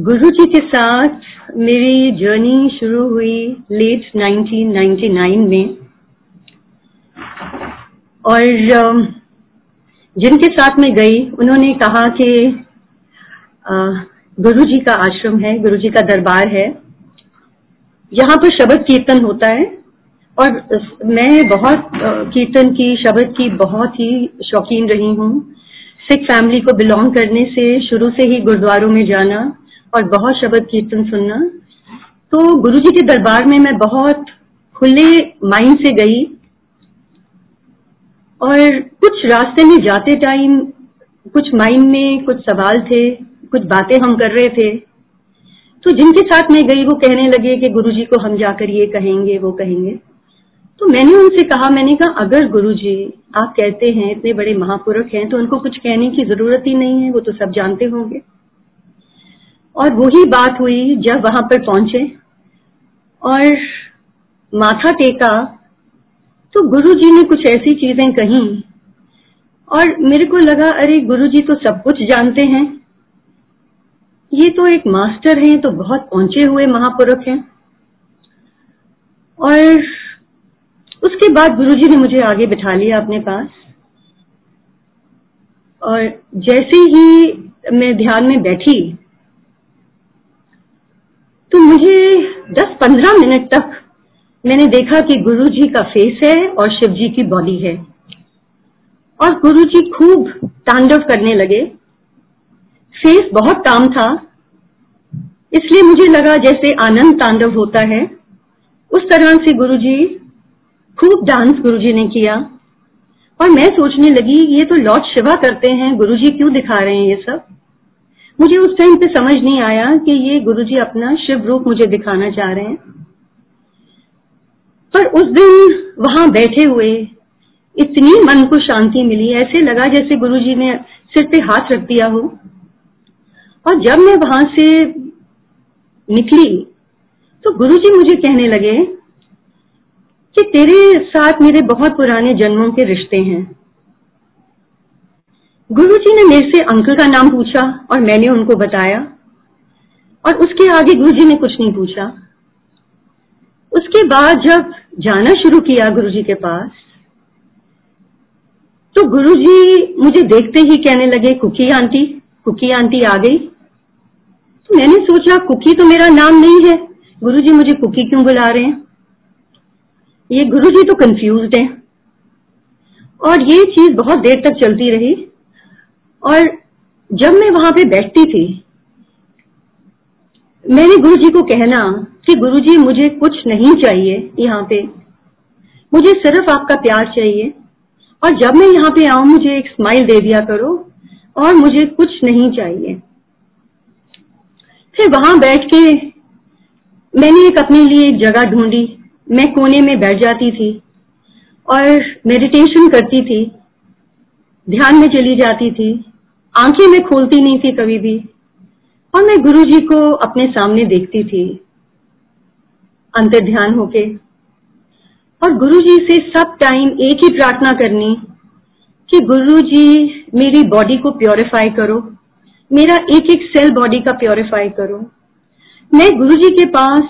गुरु जी के साथ मेरी जर्नी शुरू हुई लेट 1999 में। और जिनके साथ मैं गई, उन्होंने कहा कि गुरु जी का आश्रम है गुरु जी का दरबार है। यहाँ पर शब्द कीर्तन होता है। और, मैं बहुत कीर्तन की, शब्द की बहुत ही शौकीन रही हूँ। सिख फैमिली को बिलोंग करने से, शुरू से ही गुरुद्वारों में जाना और बहुत शब्द कीर्तन सुनना। तो गुरु जी के दरबार में मैं बहुत खुले माइंड से गई और कुछ रास्ते में जाते टाइम कुछ माइंड में कुछ सवाल थे, कुछ बातें हम कर रहे थे। तो जिनके साथ मैं गई, वो कहने लगे कि गुरुजी को हम जाकर ये कहेंगे, वो कहेंगे। तो मैंने उनसे कहा, मैंने कहा, अगर गुरुजी, आप कहते हैं, इतने बड़े महापुरुष हैं तो उनको कुछ कहने की ज़रूरत ही नहीं है, वो तो सब जानते होंगे। और वही बात हुई जब वहाँ पर पहुँचे और माथा टेका तो गुरु जी ने कुछ ऐसी चीज़ें कही और मेरे को लगा, अरे गुरु जी तो सब कुछ जानते हैं। ये तो एक मास्टर हैं तो बहुत पहुँचे हुए महापुरुष हैं। और उसके बाद गुरुजी ने मुझे आगे बिठा लिया अपने पास। और जैसे ही मैं ध्यान में बैठी तो मुझे 10-15 मिनट तक मैंने देखा कि गुरु जी का फेस है और शिव जी की बॉडी है। और गुरु जी खूब तांडव करने लगे। फेस बहुत काम था। इसलिए मुझे लगा जैसे आनंद तांडव होता है। उस तरह से गुरुजी, खूब डांस गुरुजी ने किया। और मैं सोचने लगी, ये तो लॉर्ड शिवा करते हैं, गुरुजी क्यों दिखा रहे हैं ये सब? मुझे उस टाइम पे समझ नहीं आया कि ये गुरुजी अपना शिव रूप मुझे दिखाना चाह रहे हैं। पर उस दिन वहाँ बैठे हुए इतनी मन को शांति मिली, ऐसे लगा जैसे गुरुजी ने सिर पे हाथ रख दिया हो। और जब मैं वहाँ से निकली तो गुरुजी मुझे कहने लगे कि तेरे साथ मेरे बहुत पुराने जन्मों के रिश्ते हैं। गुरुजी ने मेरे से अंकल का नाम पूछा और मैंने उनको बताया। और उसके आगे गुरुजी ने कुछ नहीं पूछा। उसके बाद जब जाना शुरू किया गुरुजी के पास तो गुरुजी मुझे देखते ही कहने लगे, कुकी आंटी कुकी आंटी आ गई। तो मैंने सोचा, कुकी तो मेरा नाम नहीं है। गुरुजी मुझे कुकी क्यों बुला रहे हैं? ये गुरुजी तो कंफ्यूज हैं। और ये चीज़ बहुत देर तक चलती रही। और जब मैं वहाँ पे बैठती थी, मैंने गुरु जी को कहना कि गुरु जी मुझे कुछ नहीं चाहिए यहाँ पे। मुझे सिर्फ़ आपका प्यार चाहिए। और जब मैं यहाँ पे आऊँ, मुझे एक स्माइल दे दिया करो और मुझे कुछ नहीं चाहिए। फिर वहाँ बैठ के मैंने एक अपने लिए एक जगह ढूंढी। मैं कोने में बैठ जाती थी और मेडिटेशन करती थी। ध्यान में चली जाती थी। आँखें मैं खोलती नहीं थी कभी भी। और मैं गुरु जी को अपने सामने देखती थी। अंतर ध्यान होके। और गुरु जी से सब टाइम एक ही प्रार्थना करनी कि गुरु जी मेरी बॉडी को प्योरीफाई करो। मेरा एक एक सेल बॉडी का प्योरीफाई करो। मैं गुरुजी के पास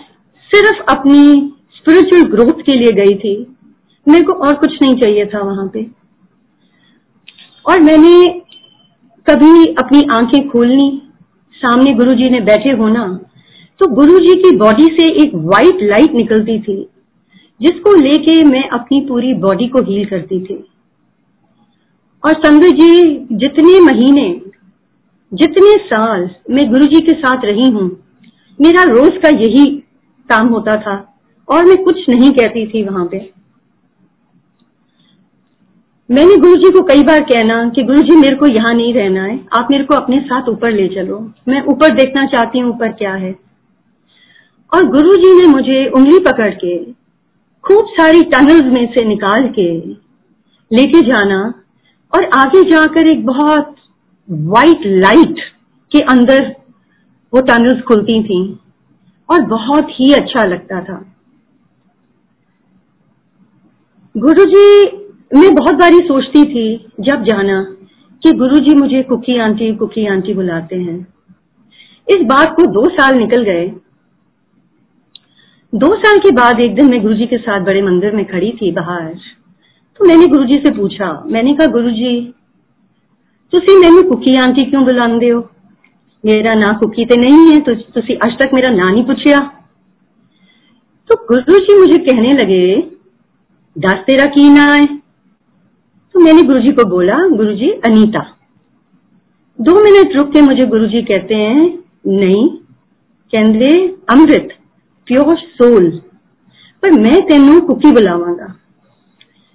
सिर्फ़ अपनी स्पिरिचुअल ग्रोथ के लिए गई थी। मेरे को और कुछ नहीं चाहिए था वहाँ पे। और मैंने कभी अपनी आँखें खोलनी, सामने गुरुजी ने बैठे होना तो गुरुजी की बॉडी से एक वाइट लाइट निकलती थी, जिसको लेके मैं अपनी पूरी बॉडी को हील करती थी। और संगत जी, जितने महीने, जितने साल मैं गुरुजी के साथ रही हूँ, मेरा रोज का यही काम होता था, और मैं कुछ नहीं कहती थी वहाँ पे। मैंने गुरुजी को कई बार कहना कि गुरुजी, मेरे को यहाँ नहीं रहना है। आप मेरे को अपने साथ ऊपर ले चलो। मैं ऊपर देखना चाहती हूँ ऊपर क्या है। और गुरुजी ने मुझे उंगली पकड़ के, खूब सारी टनल्स में से निकाल के लेके जाना और आगे जाकर एक बहुत वाइट लाइट के अंदर वो टनल्स खुलती थी और बहुत ही अच्छा लगता था। गुरुजी मैं बहुत बारी सोचती थी जब जाना कि गुरुजी मुझे कुकी आंटी कुकी आंटी बुलाते हैं इस बात को दो साल निकल गए दो साल के बाद एक दिन मैं गुरुजी के साथ बड़े मंदिर में खड़ी थी बाहर तो मैंने गुरुजी से पूछा मैंने कहा गुरुजी ਤੁਸੀਂ ਮੈਨੂੰ ਕੁਕੀ ਆਂਟੀ ਕਿਉਂ ਬੁਲਾਉਂਦੇ ਹੋ ਮੇਰਾ ਨਾਂ ਕੁਕੀ ਤੇ नहीं है तो ਤੁਸੀਂ आज तक मेरा ना नहीं पूछा तो गुरु जी मुझे कहने लगे दस तेरा की ना है तो मैंने गुरु जी को बोला गुरु जी अनीता, दो मिनट रुक के मुझे गुरु जी कहते हैं, नहीं कहते अमृत प्योर सोल पर मैं तेनू कुकी बुलावांगा।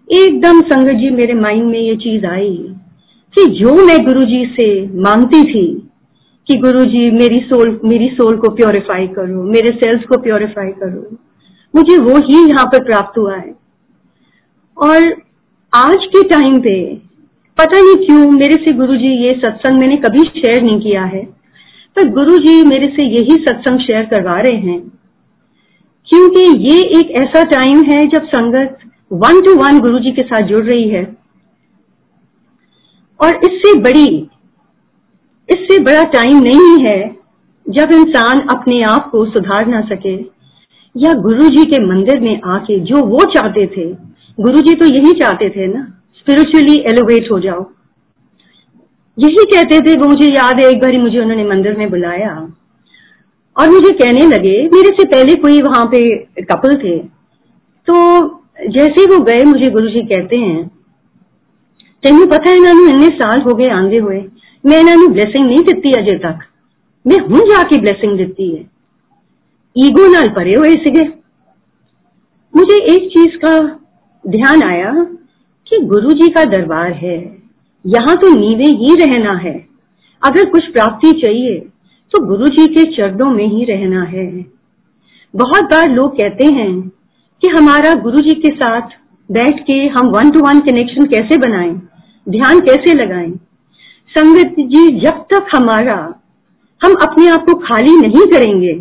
एकदम संगत जी, मेरे माइंड में ये चीज़ आई कि जो मैं गुरुजी से मांगती थी कि गुरुजी, मेरी सोल मेरी सोल को प्योरीफाई करो, मेरे सेल्स को प्योरीफाई करो, मुझे वो ही यहाँ पर प्राप्त हुआ है। और आज के टाइम पे पता नहीं क्यों मेरे से गुरुजी ये सत्संग मैंने कभी शेयर नहीं किया है। पर गुरुजी मेरे से यही सत्संग शेयर करवा रहे हैं। क्योंकि ये एक ऐसा टाइम है जब संगत वन टू वन गुरुजी के साथ जुड़ रही है। और इससे बड़ी, इससे बड़ा टाइम नहीं है जब इंसान अपने आप को सुधार ना सके या गुरु जी के मंदिर में आके जो वो चाहते थे गुरु जी तो यही चाहते थे ना स्पिरिचुअली एलिवेट हो जाओ यही कहते थे वो मुझे याद है एक बार मुझे उन्होंने मंदिर में बुलाया और मुझे कहने लगे मेरे से पहले कोई वहां पे कपल थे तो जैसे वो गए मुझे गुरु जी कहते हैं ਤੈਨੂੰ ਪਤਾ ਇਹਨਾਂ ਨੂੰ ਇੰਨੇ ਸਾਲ ਹੋ ਗਏ ਆਂਦੇ ਹੋਏ मैं इन्होंने ब्लेसिंग नहीं दी अजे तक मैं हूं जाके ब्लेसिंग दी है ईगो नाल भरे हुए सिगे मुझे एक चीज का ध्यान आया कि गुरु जी का दरबार है। यहाँ तो नीवे ही रहना है। अगर कुछ प्राप्ति चाहिए तो गुरु जी के चरणों में ही रहना है। बहुत बार लोग कहते हैं कि हमारा गुरु जी के साथ बैठ के हम वन टू वन कनेक्शन कैसे बनाएँ, ध्यान कैसे लगाएँ। संगत जी, जब तक हमारा, हम अपने आप को खाली नहीं करेंगे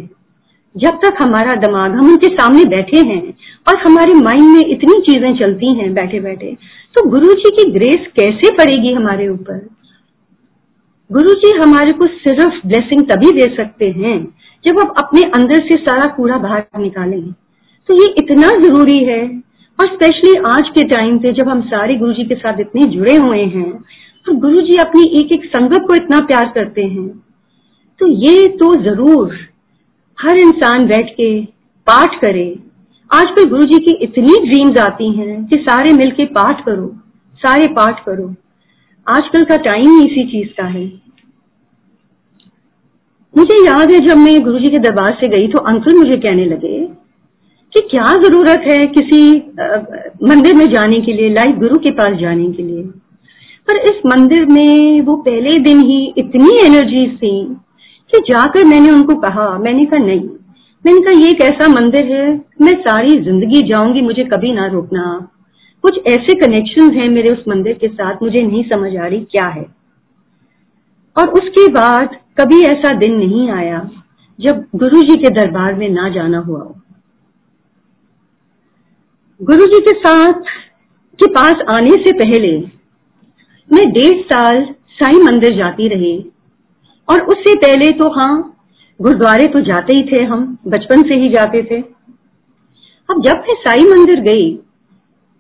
जब तक हमारा दिमाग हम उनके सामने बैठे हैं और हमारे माइंड में इतनी चीज़ें चलती हैं बैठे बैठे तो गुरु जी की ग्रेस कैसे पड़ेगी हमारे ऊपर? गुरु जी हमारे को सिर्फ़ ब्लेसिंग तभी दे सकते हैं जब आप अपने अंदर से सारा कूड़ा बाहर निकालें। तो ये इतना ज़रूरी है, और स्पेशली आज के टाइम पे जब हम सारे गुरु जी के साथ इतने जुड़े हुए हैं तो गुरु जी अपनी एक एक संगत को इतना प्यार करते हैं। तो ये तो ज़रूर हर इंसान बैठ के पाठ करे। आजकल गुरु जी की इतनी ड्रीम्स आती हैं कि सारे मिलके पाठ करो, सारे पाठ करो। आजकल का टाइम ही इसी चीज़ का है। मुझे याद है जब मैं गुरु जी के दरबार से गई तो अंकल मुझे कहने लगे कि क्या ज़रूरत है किसी मंदिर में जाने के लिए लाइव गुरु के पास जाने के लिए। पर इस मंदिर में वो पहले दिन ही इतनी एनर्जी थी कि जाकर मैंने उनको कहा, मैंने कहा, नहीं। मैंने कहा, ये एक ऐसा मंदिर है, मैं सारी ज़िंदगी जाऊँगी, मुझे कभी ना रोकना। कुछ ऐसे कनेक्शन हैं मेरे उस मंदिर के साथ, मुझे नहीं समझ आ रही क्या है। और उसके बाद कभी ऐसा दिन नहीं आया, जब गुरु जी के दरबार में ना जाना हुआ। गुरु जी के साथ के पास आने से पहले मैं डेढ़ साल साई मंदिर जाती रही। और उससे पहले तो हाँ गुरुद्वारे तो जाते ही थे हम, बचपन से ही जाते थे। अब जब मैं साई मंदिर गई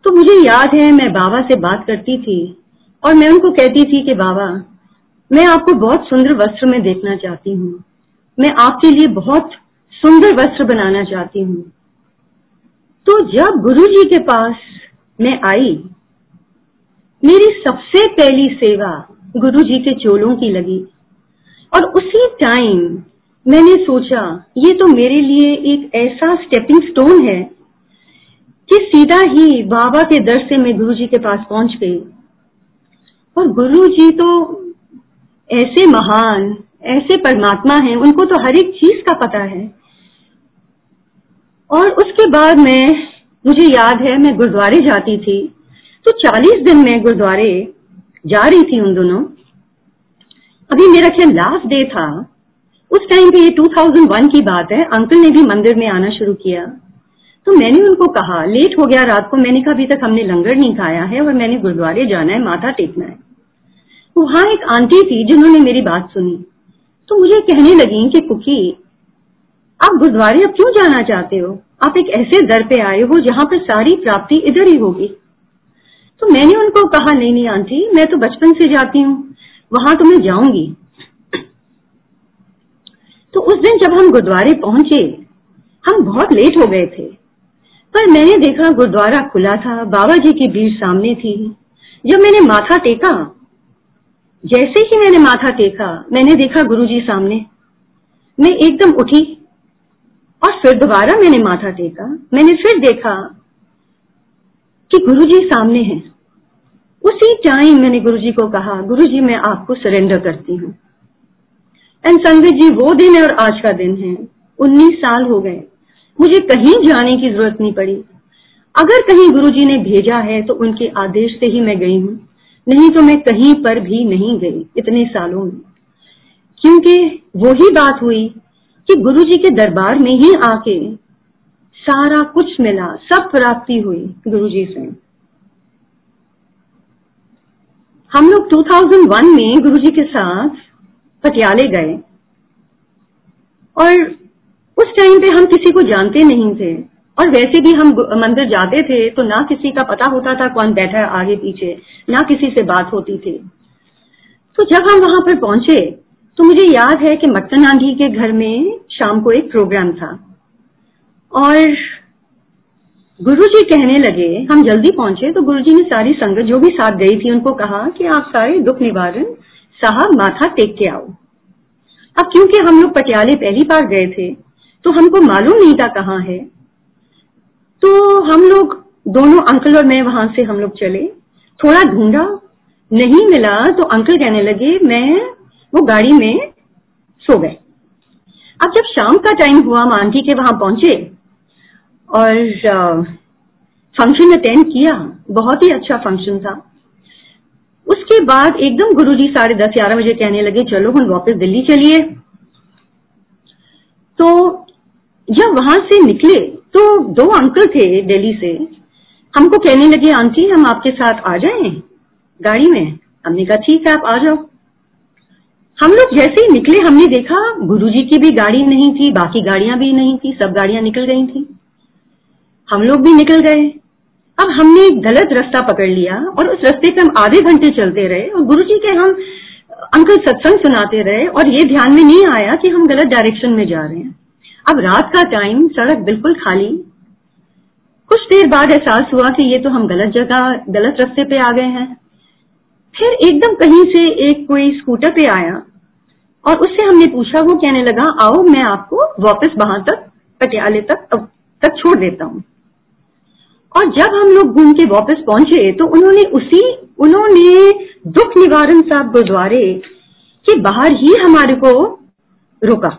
तो मुझे याद है मैं बाबा से बात करती थी और मैं उनको कहती थी कि बाबा, मैं आपको बहुत सुंदर वस्त्र में देखना चाहती हूँ। मैं आपके लिए बहुत सुंदर वस्त्र बनाना चाहती हूँ। तो जब गुरु जी के पास मैं आई, मेरी सबसे पहली सेवा गुरु जी के चोलों की लगी। और उसी टाइम मैंने सोचा, ये तो मेरे लिए एक ऐसा स्टेपिंग स्टोन है कि सीधा ही बाबा के दर से मैं गुरु जी के पास पहुँच गई। और गुरु जी तो ऐसे महान, ऐसे परमात्मा हैं, उनको तो हर एक चीज़ का पता है। और उसके बाद में, मुझे याद है, मैं गुरुद्वारे जाती थी तो 40 दिन में गुरुद्वारे जा रही थी उन दोनों। अभी मेरा ख्याल लास्ट डे था। उस टाइम पे ये 2001 की बात है। अंकल ने भी मंदिर में आना शुरू किया। तो मैंने उनको कहा, लेट हो गया रात को। मैंने कहा, अभी तक हमने लंगर नहीं खाया है और मैंने गुरुद्वारे जाना है, माथा टेकना है। वहाँ एक आंटी थी जिन्होंने मेरी बात सुनी। तो मुझे कहने लगी कि, कुकी, आप गुरुद्वारे अब क्यों जाना चाहते हो? आप एक ऐसे दर पे आए हो जहाँ पर सारी प्राप्ति इधर ही होगी। तो मैंने उनको कहा, नहीं नहीं आंटी, मैं तो बचपन से जाती हूँ। वहाँ तो मैं जाऊँगी। तो उस दिन जब हम गुरुद्वारे पहुँचे, हम बहुत लेट हो गए थे। पर मैंने देखा गुरुद्वारा खुला था बाबा जी की भीड़ सामने थी। जब मैंने माथा टेका, जैसे ही मैंने माथा टेका, मैंने देखा गुरुजी सामने। मैं एकदम उठी और फिर दोबारा मैंने माथा टेका। मैंने फिर देखा कि गुरुजी सामने हैं। उसी टाइम मैंने गुरुजी को कहा, गुरुजी, मैं आपको सरेंडर करती हूँ। एंड संगत जी, वो दिन है और आज का दिन है। उन्नीस साल हो गए। मुझे कहीं जाने की ज़रूरत नहीं पड़ी। अगर कहीं गुरुजी ने भेजा है तो उनके आदेश से ही मैं गई हूँ। नहीं तो मैं कहीं पर भी नहीं गई इतने सालों में। क्योंकि वो ही बात हुई कि गुरुजी के दरबार में ही आके सारा कुछ मिला, सब प्राप्ति हुई गुरुजी से। हम लोग 2001 में गुरुजी के साथ पटियाले गए। और उस टाइम पे हम किसी को जानते नहीं थे। और वैसे भी हम मंदिर जाते थे तो ना किसी का पता होता था कौन बैठा है आगे पीछे, ना किसी से बात होती थी। तो जब हम वहाँ पर पहुँचे तो मुझे याद है कि मट्टन आंधी के घर में शाम को एक प्रोग्राम था। और गुरुजी कहने लगे, हम जल्दी पहुँचे तो गुरुजी ने सारी संगत जो भी साथ गई थी उनको कहा कि आप सारे दुख निवारण साहब माथा टेक के आओ। अब क्योंकि हम लोग पटियाले पहली बार गए थे तो हमको मालूम नहीं था कहाँ है। तो हम लोग दोनों अंकल और मैं वहाँ से हम लोग चले। थोड़ा ढूंढा, नहीं मिला तो अंकल कहने लगे, मैं, वो गाड़ी में सो गए। अब जब शाम का टाइम हुआ, हम आंटी के वहाँ पहुँचे और फ़ंक्शन अटेंड किया। बहुत ही अच्छा फ़ंक्शन था। उसके बाद एकदम गुरुजी साढ़े दस, ग्यारह बजे कहने लगे, चलो हम वापस दिल्ली चलिए। तो जब वहाँ से निकले तो दो अंकल थे दिल्ली से। हमको कहने लगे, आंटी, हम आपके साथ आ जाएँ गाड़ी में? हमने कहा, ठीक है, आप आ जाओ। हम लोग जैसे ही निकले, हमने देखा गुरुजी की भी गाड़ी नहीं थी, बाकी गाड़ियाँ भी नहीं थी, सब गाड़ियाँ निकल गई थी। हम लोग भी निकल गए। अब हमने गलत रास्ता पकड़ लिया और उस रास्ते पे हम आधे घंटे चलते रहे और गुरु जी के हम अंकल सत्संग सुनाते रहे और ये ध्यान में नहीं आया कि हम गलत डायरेक्शन में जा रहे हैं। अब रात का टाइम सड़क बिल्कुल खाली। कुछ देर बाद एहसास हुआ कि ये तो हम गलत जगह, गलत रास्ते पे आ गए हैं। फिर एकदम कहीं से एक कोई स्कूटर पे आया और उससे हमने पूछा, वो कहने लगा, आओ, मैं आपको वापस वहाँ तक, पटियाले तक तक छोड़ देता हूँ। और जब हम लोग घूम के वापस पहुँचे तो उन्होंने उसी, उन्होंने दुख निवारण साहब गुरुद्वारे के बाहर ही हमारे को रोका।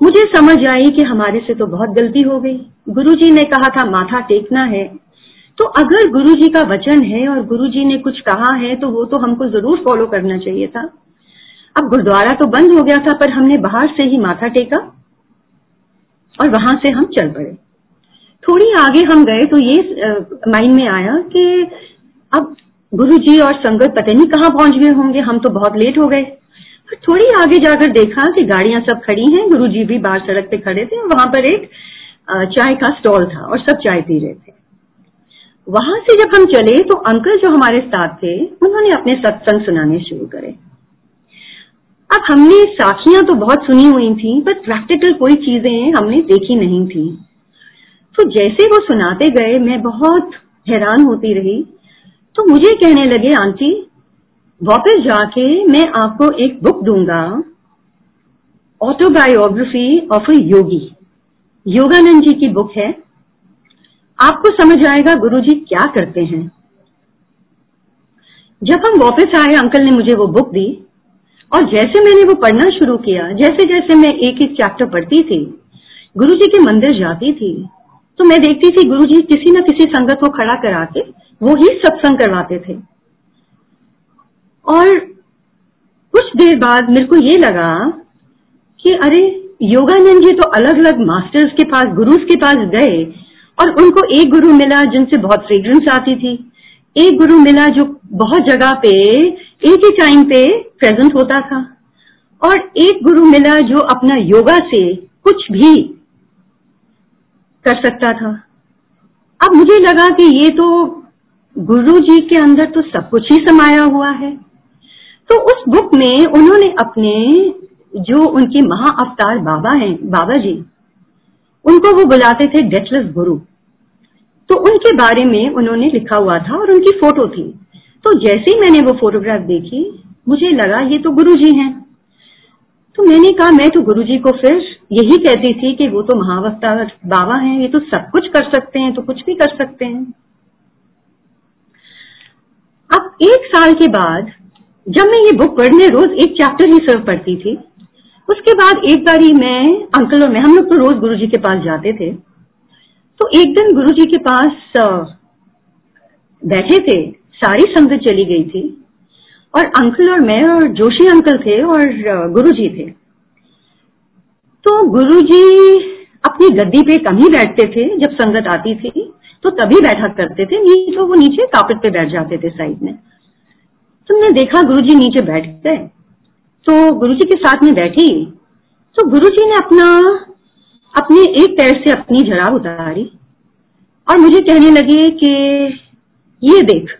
मुझे समझ आई कि हमारे से तो बहुत गलती हो गई। गुरुजी ने कहा था, माथा टेकना है। तो अगर गुरुजी का वचन है और गुरुजी ने कुछ कहा है तो वो तो हमको ज़रूर फॉलो करना चाहिए था। अब गुरुद्वारा तो बंद हो गया था, पर हमने बाहर से ही माथा टेका और वहाँ से हम चल पड़े। थोड़ी आगे हम गए तो ये माइंड में आया कि अब गुरु जी और संगत पता नहीं कहाँ पहुँच गए होंगे, हम तो बहुत लेट हो गए। थोड़ी आगे जाकर देखा कि गाड़ियाँ सब खड़ी हैं गुरु जी भी बाहर सड़क पे खड़े थे वहाँ पर एक चाय का स्टॉल था और सब चाय पी रहे थे। वहाँ से जब हम चले तो अंकल जो हमारे साथ थे, उन्होंने अपने सत्संग सुनाने शुरू करे। अब हमने साखियाँ तो बहुत सुनी हुई थी, पर प्रैक्टिकल कोई चीज़ें हमने देखी नहीं थी। तो जैसे वो सुनाते गए, मैं बहुत हैरान होती रही। तो मुझे कहने लगे, आंटी, वापस जाके मैं आपको एक बुक दूँगा। Autobiography of a yogi. Yogananda ji की बुक है। आपको समझ आएगा गुरुजी क्या करते हैं। जब हम वापस आए, अंकल ने मुझे वो बुक दी। और जैसे मैंने वो पढ़ना शुरू किया जैसे जैसे मैं एक एक चैप्टर पढ़ती थी गुरु जी के मंदिर जाती थी। तो मैं देखती थी गुरु जी किसी न किसी संगत को खड़ा करा के वो ही सत्संग करवाते थे। और कुछ देर बाद मेरे को ये लगा कि अरे, योगानंद जी तो अलग अलग मास्टर्स के पास, गुरुज के पास गए और उनको एक गुरु मिला जिनसे बहुत फ्रेग्रेंस आती थी। एक गुरु मिला जो बहुत जगह पे, एक ही टाइम पे प्रेजेंट होता था। और एक गुरु मिला जो अपना योगा से कुछ भी कर सकता था। अब मुझे लगा कि ये तो गुरु जी के अंदर तो सब कुछ ही समाया हुआ है। तो उस बुक में उन्होंने अपने जो उनके महा अवतार बाबा हैं बाबा जी उनको वो बुलाते थे डेथलेस गुरु। तो उनके बारे में उन्होंने लिखा हुआ था और उनकी फ़ोटो थी। तो जैसे ही मैंने वो फोटोग्राफ देखी, मुझे लगा ये तो गुरु जी हैं। तो मैंने कहा, मैं तो गुरु जी को फिर यही कहती थी कि वो तो महावस्तार बाबा हैं, ये तो सब कुछ कर सकते हैं तो कुछ भी कर सकते हैं। अब एक साल के बाद, जब मैं ये बुक पढ़ने रोज एक चैप्टर ही सिर्फ़ पढ़ती थी, उसके बाद एक बारी मैं अंकल और मैं, हम लोग तो रोज गुरु जी के पास जाते थे। तो एक दिन गुरु जी के पास बैठे थे, सारी संगत चली गई थी। और अंकल और मैं और जोशी अंकल थे और गुरु जी थे। तो गुरु जी अपनी गद्दी पे कम ही बैठते थे, जब संगत आती थी तो तभी बैठा करते थे, नहीं तो वो नीचे कापिट पे बैठ जाते थे साइड में। तुमने तो देखा गुरु जी नीचे बैठ गए। तो गुरु जी के साथ में बैठी। तो गुरु जी ने अपना, अपने एक पैर से अपनी जराब उतारी और मुझे कहने लगे कि, ये देख,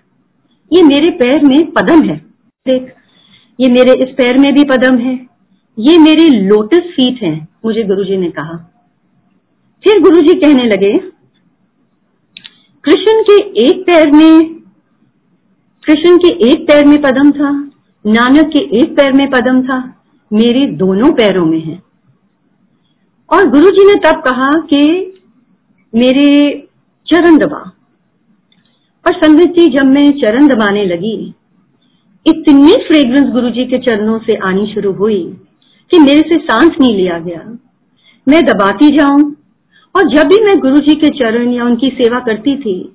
ये मेरे पैर में पदम है। देख, ये मेरे इस पैर में भी पदम है। ये मेरे लोटस फीट हैं, मुझे गुरुजी ने कहा। फिर गुरुजी कहने लगे, कृष्ण के एक पैर में, कृष्ण के एक पैर में पदम था, नानक के एक पैर में पदम था, मेरे दोनों पैरों में है। और गुरुजी ने तब कहा कि मेरे चरण दबा और संगत जी जब मैं चरण दबाने लगी इतनी फ्रेग्रेंस गुरुजी के चरणों से आनी शुरू हुई कि मेरे से सांस नहीं लिया गया। मैं दबाती जाऊँ और जब भी मैं गुरुजी के चरण या उनकी सेवा करती थी,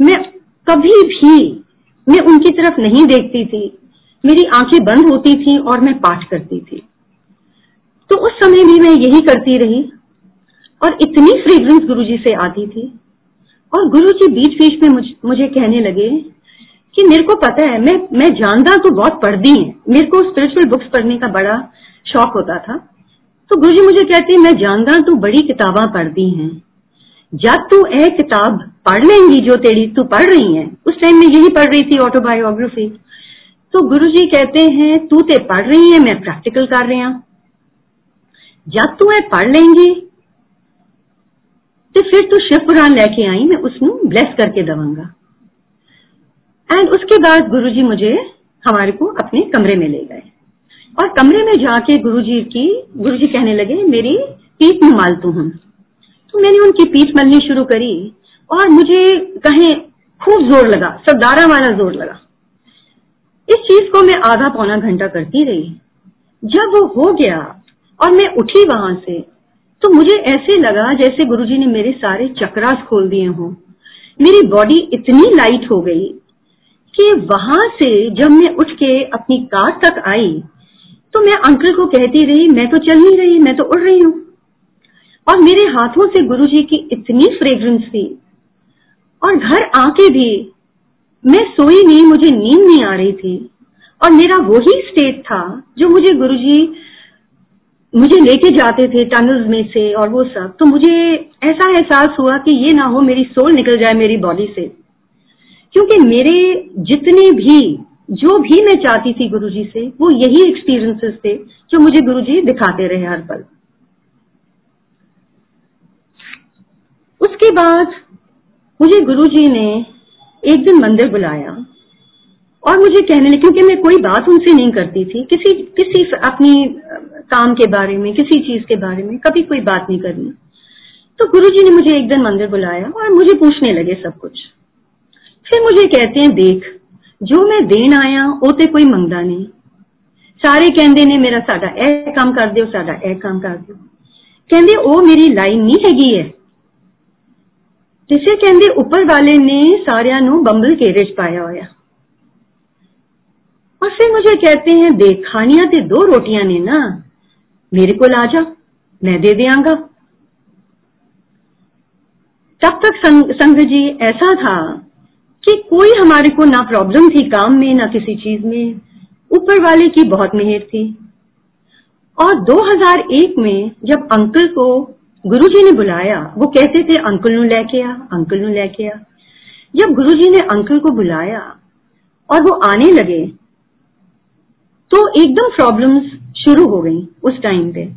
मैं कभी भी मैं उनकी तरफ़ नहीं देखती थी। मेरी आँखें बंद होती थी और मैं पाठ करती थी। तो उस समय भी मैं यही करती रही और इतनी फ्रेग्रेंस गुरुजी से आती थी और गुरुजी बीच बीच में मुझे कहने लगे कि मेरे को पता है, मैं मैं जानता तो बहुत पढ़ती है। मेरे को स्पिरिचुअल बुक्स पढ़ने का बड़ा शौक होता था। तो गुरु जी मुझे कहते हैं, मैं जानता तू बड़ी किताबा पढ़ती है। जब तू ए किताब पढ़ लेंगी जो तेरी तू पढ़ रही है। उस टाइम में यही पढ़ रही थी ऑटोबायोग्राफी तो गुरु जी कहते हैं, तू ते पढ़ रही है, मैं प्रैक्टिकल कर रहा जब तू ए पढ़ लेंगी तो फिर तू शिव पुराण लेके आई, मैं उसमें ब्लेस करके दवांगा। एंड उसके बाद गुरुजी मुझे हमारे को अपने कमरे में ले गए। और कमरे में जाके गुरुजी की, गुरुजी कहने लगे, मेरी पीठ में मालतू हूँ तो मैंने उनकी पीठ मलनी शुरू करी और मुझे कहें, खूब ज़ोर लगा, सरदारा वाला ज़ोर लगा। इस चीज़ को मैं आधा पौना घंटा करती रही। जब वो हो गया और मैं उठी वहाँ से तो मुझे ऐसे लगा जैसे गुरुजी ने मेरे सारे चक्रास खोल दिए हों। मेरी बॉडी इतनी लाइट हो गई कि वहाँ से जब मैं उठ के अपनी कार तक आई तो मैं अंकल को कहती रही, मैं तो चल नहीं रही, मैं तो उड़ रही हूँ। और मेरे हाथों से गुरुजी की इतनी फ्रेग्रेंस थी। और घर आके भी मैं सोई नहीं, मुझे नींद नहीं आ रही थी। और मेरा वही स्टेट था, जो मुझे गुरुजी, मुझे लेके जाते थे टनल्स में से और वो सब। तो मुझे ऐसा एहसास हुआ कि ये ना हो मेरी सोल निकल जाए मेरी बॉडी से। क्योंकि मेरे जितने भी, जो भी मैं चाहती थी गुरुजी से, वो यही एक्सपीरियंसेस थे जो मुझे गुरुजी दिखाते रहे हर पल। उसके बाद मुझे गुरुजी ने एक दिन मंदिर बुलाया और मुझे कहने लगे, क्योंकि मैं कोई बात उनसे नहीं करती थी, किसी किसी अपनी काम के बारे में, किसी चीज़ के बारे में कभी कोई बात नहीं करनी। तो गुरुजी ने मुझे एक दिन मंदिर बुलाया और मुझे पूछने लगे सब कुछ। फिर मुझे कहते हैं देख जो मैं देन आया ਉਹ ਤੇ ਕੋਈ ਮੰਗਦਾ ਨਹੀਂ ਸਾਰੇ ਕਹਿੰਦੇ ਨੇ ਮੇਰਾ ਸਾਡਾ ਇਹ ਕੰਮ ਕਰ ਦਿਓ ਸਾਡਾ ਇਹ ਕੰਮ ਕਰ ਦਿਓ ਕਹਿੰਦੇ ਉਹ ਮੇਰੀ ਲਾਈਨ ਨਹੀਂ ਹੈਗੀ ਹੈ ਤੇ ਫਿਰ ਕਹਿੰਦੇ ਉੱਪਰ ਵਾਲੇ ਨੇ ਸਾਰਿਆਂ ਨੂੰ ਬੰਬਲ ਘੇਰੇ 'ਚ ਪਾਇਆ ਹੋਇਆ और फिर मुझे कहते हैं देख खानिया ते दो रोटियां ने ना मेरे को ला जा मैं दे दियांगा तब तक संग, संग जी ऐसा था कि कोई हमारे को ना प्रॉब्लम थी काम में, ना किसी चीज़ में। ऊपर वाले की बहुत मेहर थी। और 2001 में जब अंकल को गुरुजी ने बुलाया, वो कहते थे, अंकल नु लेके आ, अंकल नु लेके आ। जब गुरुजी ने अंकल को बुलाया और वो आने लगे तो एकदम प्रॉब्लम्स शुरू हो गई उस टाइम पे।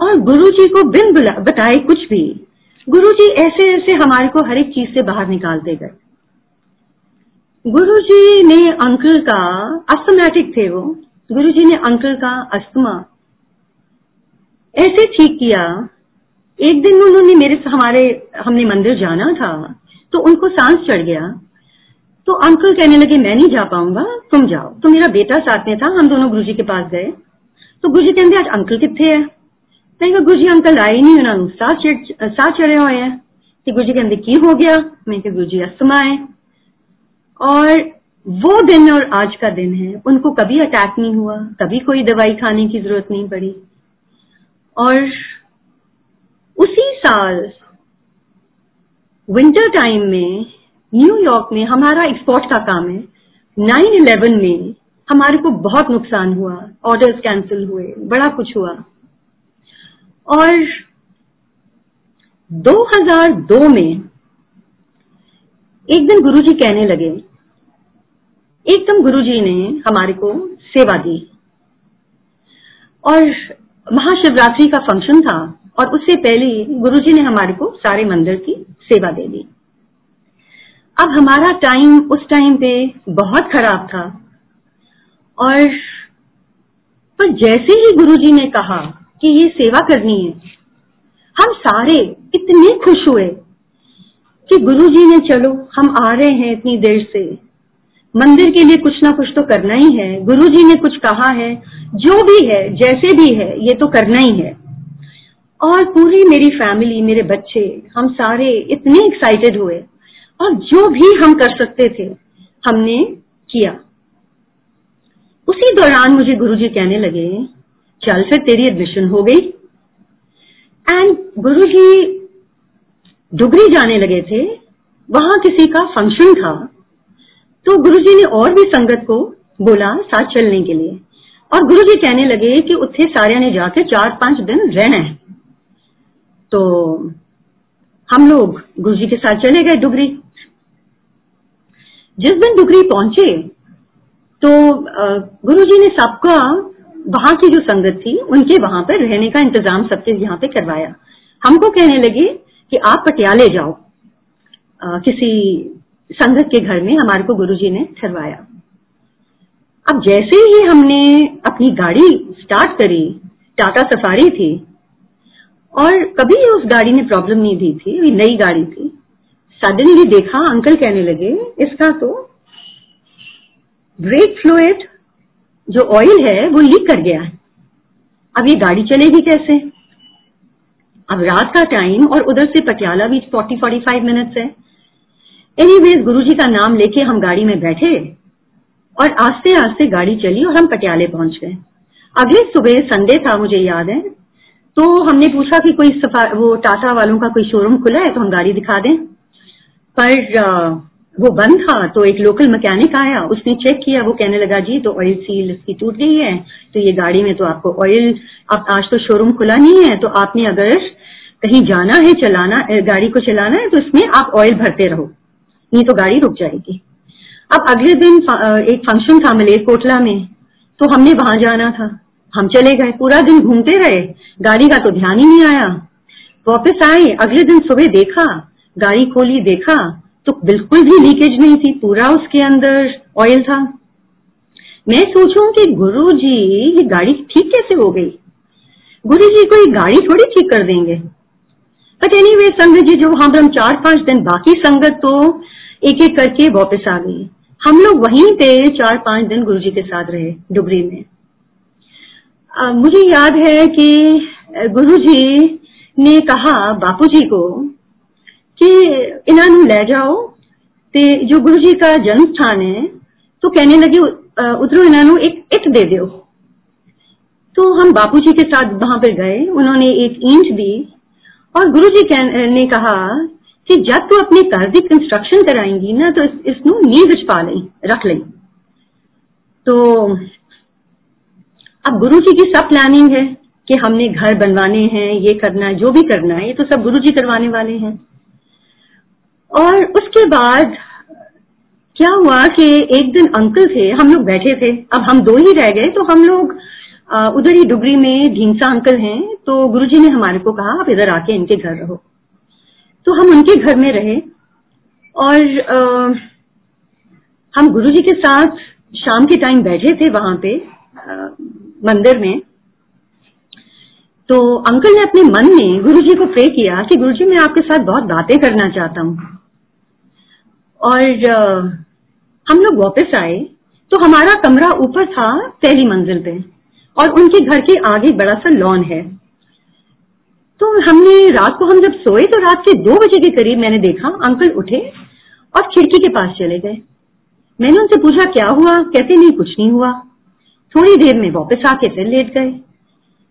और गुरुजी को बिन बताए कुछ भी गुरुजी ऐसे ऐसे हमारे को हर एक चीज़ से बाहर निकालते गए। गुरु जी ने अंकल का अस्थमेटिक थे वो। गुरु जी ने अंकल का अस्थमा ऐसे ठीक किया। एक दिन उन्होंने मेरे हमारे, हमने मंदिर जाना था तो उनको सांस चढ़ गया। तो अंकल कहने लगे, मैं नहीं जा पाऊँगा, तुम जाओ। तो मेरा बेटा साथ में था, हम दोनों गुरुजी के पास गए। तो गुरुजी कहते आज अंकल कितने है? मैं कहा गुरुजी अंकल आए नहीं साह चढ़े हुए हैं कि गुरुजी कहते की हो गया मैं कहा गुरुजी अस्थमा है और वो दिन और आज का दिन है उनको कभी अटैक नहीं हुआ कभी कोई दवाई खाने की ज़रूरत नहीं पड़ी और उसी साल विंटर टाइम में न्यूयॉर्क में हमारा एक्सपोर्ट का काम है नाइन इलेवन में हमारे को बहुत नुकसान हुआ ऑर्डर्स कैंसिल हुए बड़ा कुछ हुआ और 2002 में एक दिन गुरुजी कहने लगे एकदम गुरुजी ने हमारे को सेवा दी। और महाशिवरात्रि का फ़ंक्शन था और उससे पहले गुरुजी ने हमारे को सारे मंदिर की सेवा दे दी। अब हमारा टाइम उस टाइम पे बहुत खराब था और पर जैसे ही गुरुजी ने कहा कि ये सेवा करनी है। हम सारे इतने खुश हुए कि गुरुजी ने, चलो, हम आ रहे हैं इतनी देर से। मंदिर के लिए कुछ ना कुछ तो करना ही है। गुरुजी ने कुछ कहा है, जो भी है, जैसे भी है, ये तो करना ही है। और पूरी मेरी फैमिली मेरे बच्चे, हम सारे इतने एक्साइटेड हुए। और जो भी हम कर सकते थे, हमने किया। उसी दौरान मुझे गुरुजी कहने लगे चल, फिर तेरी एडमिशन हो गई। एंड गुरु जी डुगरी जाने लगे थे। वहाँ किसी का फ़ंक्शन था। तो गुरु जी ने और भी संगत को बोला साथ चलने के लिए। और गुरु जी कहने लगे कि उत्थे सारे ने जाके चार पाँच दिन रहना है तो हम लोग गुरु जी के साथ चले गए डुगरी जिस दिन डुगरी पहुँचे तो गुरु जी ने सबका वहाँ की जो संगत थी उनके वहाँ पर रहने का इंतज़ाम सबके यहाँ पे करवाया। हमको कहने लगे कि आप पटियाले जाओ। आ, किसी संगत के घर में हमारे को गुरुजी ने ठहरवाया अब जैसे ही हमने अपनी गाड़ी स्टार्ट करी टाटा सफारी थी और कभी उस गाड़ी में प्रॉब्लम नहीं दी थी नई गाड़ी थी सडनली देखा अंकल कहने लगे इसका तो ब्रेक फ्लूड जो ऑयल है, वो लीक कर गया है। अब ये गाड़ी चलेगी कैसे? अब रात का टाइम और उधर से पटियाला भी फोर्टी फोर्टी फाइव मिनट्स है। एनीवेज गुरुजी का नाम लेके हम गाड़ी में बैठे और आस्ते आस्ते गाड़ी चली और हम पटियाले पहुँच गए। अगले सुबह, संडे था, मुझे याद है। तो हमने पूछा कि कोई वो टाटा वालों का कोई शोरूम खुला है तो हम गाड़ी दिखा दें। पर वो बंद था तो एक लोकल मैकेनिक आया, उसने चेक किया, वो कहने लगा, जी तो ऑयल सील इसकी टूट गई है तो ये गाड़ी में तो आपको ऑयल अब आज तो शोरूम खुला नहीं है तो आपने अगर कहीं जाना है, चलाना गाड़ी को चलाना है तो इसमें आप ऑयल भरते रहो, नहीं तो गाड़ी रुक जाएगी। अब अगले दिन एक फ़ंक्शन था मलेर कोटला में तो हमने वहाँ जाना था, हम चले गए, पूरा दिन घूमते रहे, गाड़ी का तो ध्यान ही नहीं आया। वापस आए, अगले दिन सुबह देखा, गाड़ी खोली, देखा तो बिल्कुल भी लीकेज नहीं थी पूरा उसके अंदर ऑयल था। मैं सोचूं कि गुरु जी ये गाड़ी ठीक कैसे हो गई? गुरु जी को ये गाड़ी थोड़ी ठीक कर देंगे। बट एनी वे संगत जी जो पर हम चार पाँच दिन बाकी संगत तो एक एक करके वापस आ गई हम लोग वहीं पे चार पाँच दिन गुरु जी के साथ रहे डुबरी में। आ, मुझे याद है कि गुरु जी ने कहा बापू जी को कि इन्हों ले जाओ ते जो गुरु जी का जन्म स्थान है तो कहने लगे उधरों इन्हों एक इट दे दो। तो हम बापू जी के साथ वहाँ पर गए उन्होंने एक ईंट दी और गुरु जी ने कहा कि जब तू अपने घर की कंस्ट्रक्शन कराएँगी ना तो इस, नींव पा लें रख लें। तो अब गुरु जी की सब प्लानिंग है कि हमने घर बनवाने हैं ये करना है जो भी करना है ये तो सब गुरु जी करवाने वाले हैं। और उसके बाद क्या हुआ कि एक दिन अंकल थे हम लोग बैठे थे। अब हम दो ही रह गए तो हम लोग उधर ही डुगरी में ढींसा अंकल हैं तो गुरुजी ने हमारे को कहा आप इधर आके इनके घर रहो। तो हम उनके घर में रहे और आ, हम गुरुजी के साथ शाम के टाइम बैठे थे वहाँ पे आ, मंदिर में। तो अंकल ने अपने मन में गुरुजी को प्रे किया कि गुरुजी मैं आपके साथ बहुत बातें करना चाहता हूँ। और हम लोग वापस आए तो हमारा कमरा ऊपर था पहली मंजिल पे, और उनके घर के आगे बड़ा सा लॉन है। तो हमने रात को, हम जब सोए तो रात के दो बजे के करीब मैंने देखा, अंकल उठे और खिड़की के पास चले गए। मैंने उनसे पूछा, क्या हुआ? कहते, नहीं, कुछ नहीं हुआ। थोड़ी देर में वापस आके फिर लेट गए।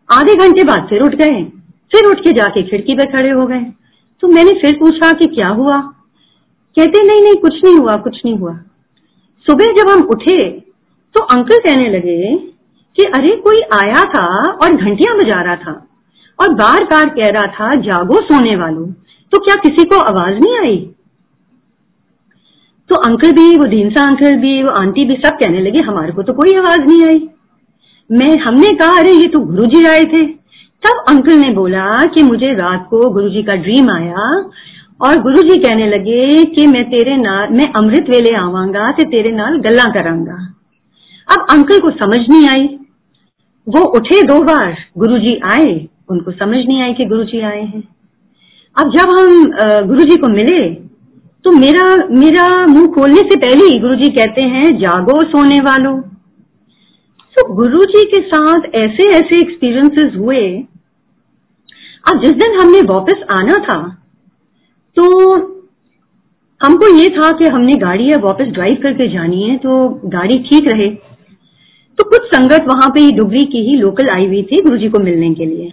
आधे घंटे बाद फिर उठ गए। फिर उठ के जाके खिड़की पर खड़े हो गए। तो मैंने फिर पूछा कि क्या हुआ? कहते, नहीं नहीं, कुछ नहीं हुआ, कुछ नहीं हुआ। सुबह जब हम उठे तो अंकल कहने लगे कि, अरे, कोई आया था और घंटियाँ बजा रहा था और बार बार कह रहा था, जागो सोने वालों तो क्या किसी को आवाज़ नहीं आई तो अंकल भी, वो दीनसा अंकल भी, वो आंटी भी सब कहने लगे, हमारे को तो कोई आवाज़ नहीं आई। मैं, हमने कहा, अरे, ये तो गुरुजी आए थे। तब अंकल ने बोला कि, मुझे रात को गुरुजी का ड्रीम आया और गुरुजी कहने लगे कि मैं तेरे नाल, मैं अमृत वेले आवांगा ते तेरे नाल गल्ला करांगा। अब अंकल को समझ नहीं आई। वो उठे दो बार, गुरु जी आए। उनको समझ नहीं आई कि गुरु जी आए हैं। अब जब हम गुरु जी को मिले तो मेरा मेरा मुँह खोलने से पहले ही गुरु जी कहते हैं, जागो सोने वालों। तो गुरु जी के साथ ऐसे ऐसे एक्सपीरियंसेस हुए। अब जिस दिन हमने वापस आना था तो हमको ये था कि हमने गाड़ी अब वापस ड्राइव करके जानी है तो गाड़ी ठीक रहे। तो कुछ संगत वहाँ पे ही डुबरी की ही लोकल आई हुई थी गुरुजी को मिलने के लिए।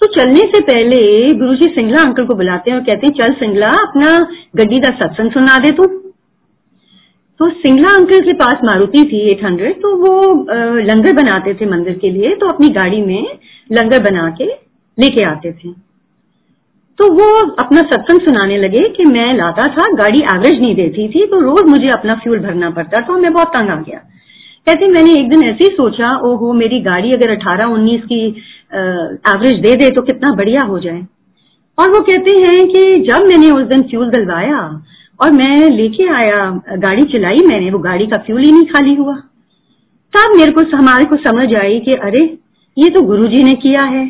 तो चलने से पहले गुरुजी सिंगला अंकल को बुलाते हैं और कहते हैं, चल सिंगला, अपना गड्डी का सत्संग सुना दे तू। तो सिंगला अंकल के पास मारुति थी 800 तो वो लंगर बनाते थे मंदिर के लिए तो अपनी गाड़ी में लंगर बना के लेके आते थे। तो वो अपना सत्संग सुनाने लगे कि मैं लाता था, गाड़ी एवरेज नहीं देती थी तो रोज मुझे अपना फ्यूल भरना पड़ता तो मैं बहुत तंग आ गया। कहते, मैंने एक दिन ऐसे ही सोचा, ओहो, मेरी गाड़ी अगर 18 19 की एवरेज दे दे तो कितना बढ़िया हो जाए। और वो कहते हैं कि जब मैंने उस दिन फ्यूल डलवाया और मैं लेके आया, गाड़ी चलाई मैंने, वो गाड़ी का फ्यूल ही नहीं खाली हुआ। तब मेरे को, हमारे को समझ आई कि अरे, ये तो गुरुजी ने किया है।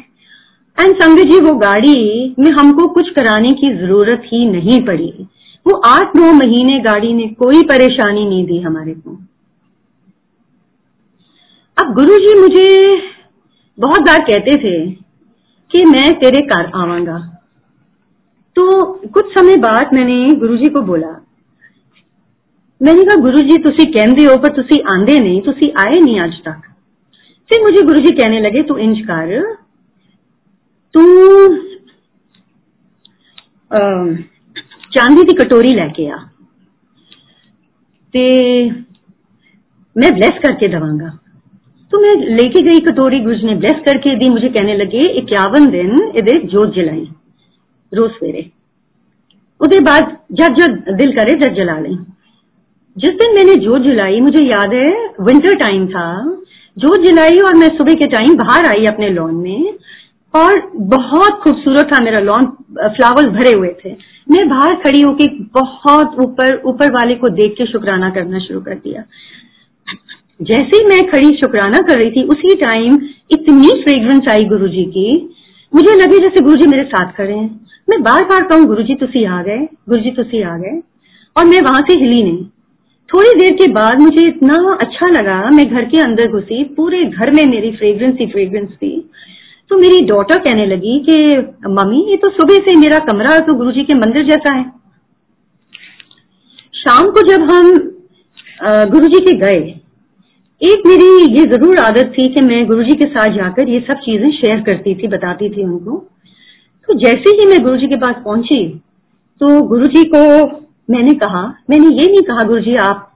एंड संगत जी वो गाड़ी में हमको कुछ कराने की ज़रूरत ही नहीं पड़ी। वो आठ नौ महीने गाड़ी ने कोई परेशानी नहीं दी हमारे को। अब गुरु जी मुझे बहुत बार कहते थे कि मैं तेरे घर आवांगा। तो कुछ समय बाद मैंने गुरु जी को बोला, मैंने कहा गुरुजी तुसी कहते हो, पर तुम आंदे नहीं, तुसी आए नहीं आज तक। फिर मुझे गुरु जी कहने लगे, तू इंज कर तू चांदी की कटोरी लेके आ। ते मैं ब्लेस करके दवांगा। तो मैं लेके गई कटोरी गुरुजी ने ब्लेस करके दी। मुझे कहने लगे, इक्यावन दिन इधर जोत जलाई, रोज सवेरे। उसके बाद जब जब दिल करे जब जला लें। जिस दिन मैंने जोत जलाई, मुझे याद है विंटर टाइम था। जोत जलाई और मैं सुबह के टाइम बाहर आई अपने लॉन में। और बहुत खूबसूरत था मेरा लॉन फ्लावर्स भरे हुए थे। मैं बाहर खड़ी होके बहुत ऊपर ऊपर वाले को देख के शुक्राना करना शुरू कर दिया। जैसे ही मैं खड़ी शुक्राना कर रही थी, उसी टाइम इतनी फ्रेग्रेंस आई गुरु जी की। मुझे लगे जैसे गुरु जी मेरे साथ खड़े हैं। मैं बार बार कहूँ गुरु जी तुसी आ गए गुरु जी तुसी आ गए। और मैं वहाँ से हिली नहीं। थोड़ी देर के बाद मुझे इतना अच्छा लगा, मैं घर के अंदर घुसी, पूरे घर में मेरी फ्रेग्रेंस ही फ्रेग्रेंस थी। तो मेरी डॉटर कहने लगी कि, मम्मी, ये तो सुबह से मेरा कमरा तो गुरुजी के मंदिर जैसा है। शाम को जब हम गुरुजी के गए, एक मेरी ये ज़रूर आदत थी कि मैं गुरुजी के साथ जाकर ये सब चीज़ें शेयर करती थी, बताती थी उनको। तो जैसे ही मैं गुरुजी के पास पहुँची तो गुरुजी को मैंने कहा, मैंने ये नहीं कहा गुरुजी आप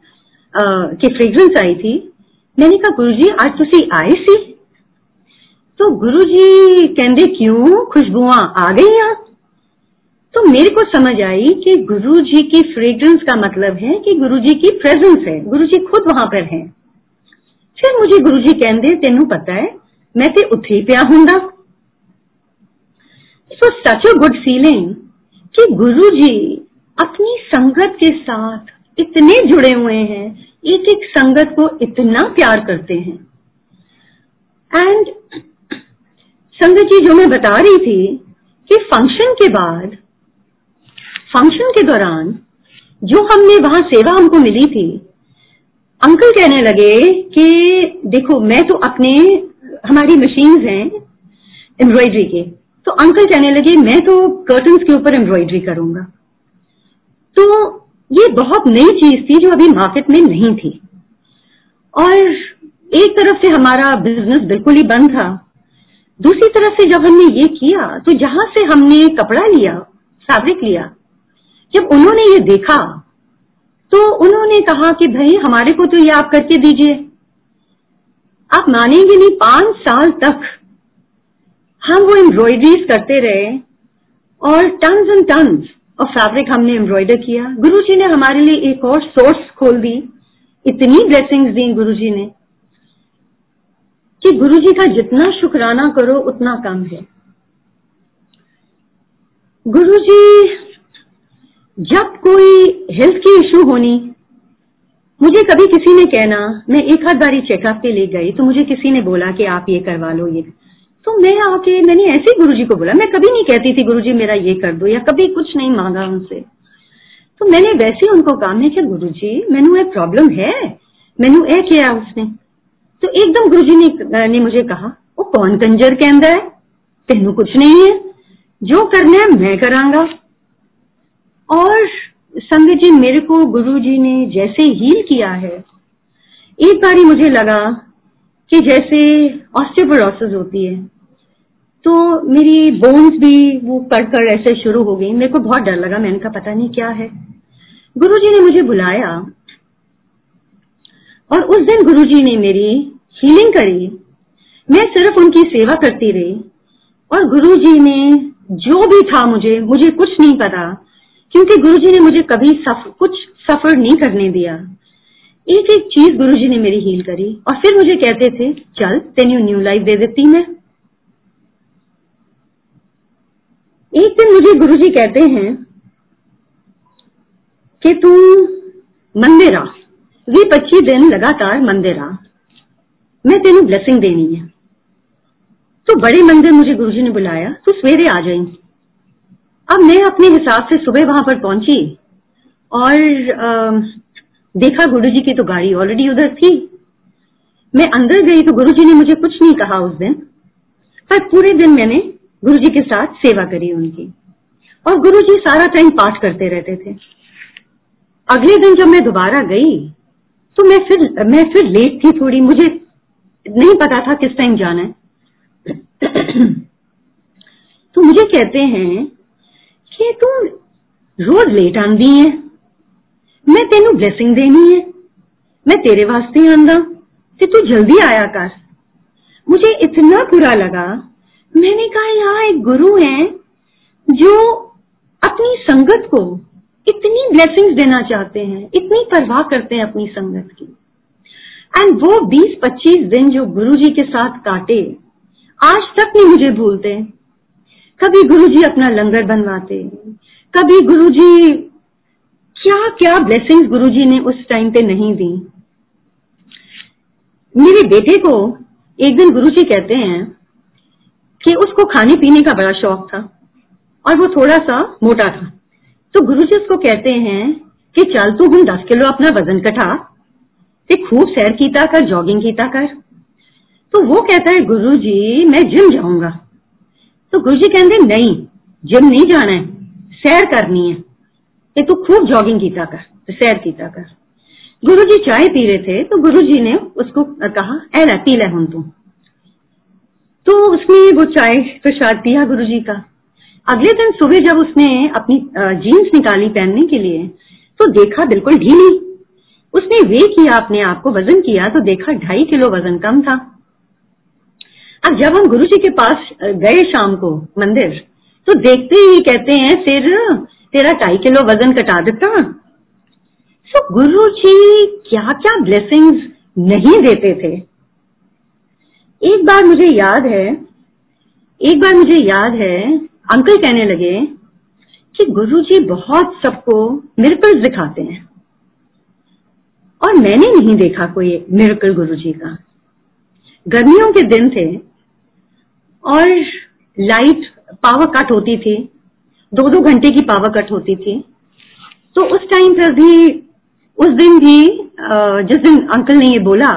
की फ्रेग्रेंस आई थी? मैंने कहा गुरुजी आज तुसी आए सी? तो गुरुजी कहते क्यों? खुशबुआ आ गई यहाँ तो मेरे को समझ आई कि गुरुजी की फ्रेग्रेंस का मतलब है कि गुरुजी की प्रेजेंस है। गुरुजी खुद वहाँ पर हैं। फिर मुझे गुरुजी कहते तेन पता है, मैं ते उत्थे ही पिया it was such a good feeling कि गुरुजी अपनी संगत के साथ इतने जुड़े हुए हैं एक एक संगत को इतना प्यार करते हैं। एंड संगत जी, जो मैं बता रही थी कि फ़ंक्शन के बाद फ़ंक्शन के दौरान जो हमने वहाँ सेवा हमको मिली थी, अंकल कहने लगे कि देखो, मैं तो अपने, हमारी मशीन्स हैं एम्ब्रॉयडरी के। तो अंकल कहने लगे, मैं तो कर्टन्स के ऊपर एम्ब्रॉयडरी करूँगा। तो ये बहुत नई चीज़ थी जो अभी मार्केट में नहीं थी। और एक तरफ़ से हमारा बिज़नेस बिल्कुल ही बंद था। दूसरी तरफ़ से जब हमने ये किया तो जहाँ से हमने कपड़ा लिया फैब्रिक लिया, जब उन्होंने ये देखा तो उन्होंने कहा कि भाई, हमारे को तो ये आप करके दीजिए। आप मानेंगे नहीं, पाँच साल तक हम वो एम्ब्रॉयडरीज करते रहे और टन्स एंड टन्स और फैब्रिक हमने एम्ब्रॉयडर किया। गुरुजी ने हमारे लिए एक और सोर्स खोल दी। इतनी ब्लेसिंग्स दी गुरुजी ने। कि गुरु जी का जितना शुक्राना करो, उतना कम है। गुरु जी जब कोई हेल्थ की इशू होनी, मुझे कभी किसी ने कहना, मैं एक आध बारी चेकअप के लिए गई तो मुझे किसी ने बोला कि आप ये करवा लो ये। तो मैं आके, मैंने ऐसे ही गुरुजी को बोला, मैं कभी नहीं कहती थी गुरु जी मेरा ये कर दो, या कभी कुछ नहीं मांगा उनसे। तो मैंने वैसे ही उनको कहा, मैं क्या गुरु जी मैनू प्रॉब्लम है? मैनू ए किया उसने। तो एकदम गुरुजी ने, ने मुझे कहा वो कौन कंजर कहता है? तेनू कुछ नहीं है। जो करना है मैं करांगा। और संगत जी मेरे को गुरु जी ने जैसे हील किया है एक बारी मुझे लगा कि जैसे ऑस्टियोपोरोसिस होती है तो मेरी बोन्स भी वो कट कर ऐसे शुरू हो गई। मेरे को बहुत डर लगा मैंने कहा पता नहीं क्या है? गुरुजी ने मुझे बुलाया और उस दिन गुरुजी ने मेरी हीलिंग करी। मैं सिर्फ़ उनकी सेवा करती रही और गुरुजी ने जो भी था मुझे मुझे कुछ नहीं पता क्योंकि गुरुजी ने मुझे कभी सफ, कुछ सफ़र नहीं करने दिया। एक एक चीज़ गुरुजी ने मेरी हील करी और फिर मुझे कहते थे चल तेन यू न्यू लाइफ दे देती मैं। एक दिन मुझे गुरुजी कहते हैं कि तू मंदिर आ। वी पच्चीस दिन लगातार मंदिर आ मैं तेन ब्लेसिंग देनी है। तो बड़े मंदिर मुझे गुरुजी ने बुलाया तो सवेरे आ जाई। अब मैं अपने हिसाब से सुबह वहाँ पर पहुँची और आ, देखा गुरुजी की तो गाड़ी ऑलरेडी उधर थी। मैं अंदर गई तो गुरुजी ने मुझे कुछ नहीं कहा उस दिन पर पूरे दिन मैंने गुरुजी के साथ सेवा करी उनकी। और गुरुजी सारा टाइम पाठ करते रहते थे। अगले दिन जब मैं दोबारा गई तो मैं फिर मैं फिर लेट थी थोड़ी, मुझे नहीं पता था किस टाइम जाना है। तो मुझे कहते हैं कि तू रोज लेट आंदी है। मैं तेन ब्लेसिंग देनी है। मैं तेरे वास्ते आंदा कि तू जल्दी आया कर। मुझे इतना बुरा लगा। मैंने कहा, यहाँ एक गुरु है जो अपनी संगत को इतनी ब्लेसिंग्स देना चाहते हैं, इतनी परवाह करते हैं अपनी संगत की। एंड वो 20-25 दिन जो गुरुजी के साथ काटे, आज तक नहीं मुझे भूलते। कभी गुरुजी अपना लंगर बनवाते, कभी गुरुजी क्या क्या ब्लेसिंग्स गुरुजी ने उस टाइम पे नहीं दी। मेरे बेटे को एक दिन गुरुजी कहते हैं कि उसको खाने पीने का बड़ा शौक था, और वो थोड़ा सा मोटा था। तो गुरुजी उसको कहते हैं कि चल तू हम दस किलो अपना वज़न कटा ते खूब सैर कीता कर जॉगिंग कीता कर। तो वो कहता है गुरुजी मैं जिम जाऊँगा। तो गुरु जी कहते नहीं जिम नहीं जाना है, सैर करनी है। ते तू खूब जॉगिंग कीता कर सैर कीता कर। गुरु जी चाय पी रहे थे तो गुरु जी ने उसको कहा ए ला पी ले हूँ तू। तो उसने वो चाय प्रसाद दिया गुरु जी का। अगले दिन सुबह जब उसने अपनी जीन्स निकाली पहनने के लिए तो देखा बिल्कुल ढीली। उसने वे किया, अपने आप को वज़न किया तो देखा ढाई किलो वज़न कम था। अब जब हम गुरु जी के पास गए शाम को मंदिर तो देखते ही कहते हैं, सिर, तेरा ढाई किलो वज़न कटा देता। सो गुरु जी क्या क्या ब्लेसिंग नहीं देते थे। एक बार मुझे याद है, एक बार मुझे याद है अंकल कहने लगे कि गुरुजी बहुत सबको मिरकल दिखाते हैं। और मैंने नहीं देखा कोई मिरकल गुरुजी का। गर्मियों के दिन थे और लाइट पावर कट होती थी दो दो घंटे की पावर कट होती थी। तो उस टाइम पर भी, उस दिन भी जिस दिन अंकल ने ये बोला,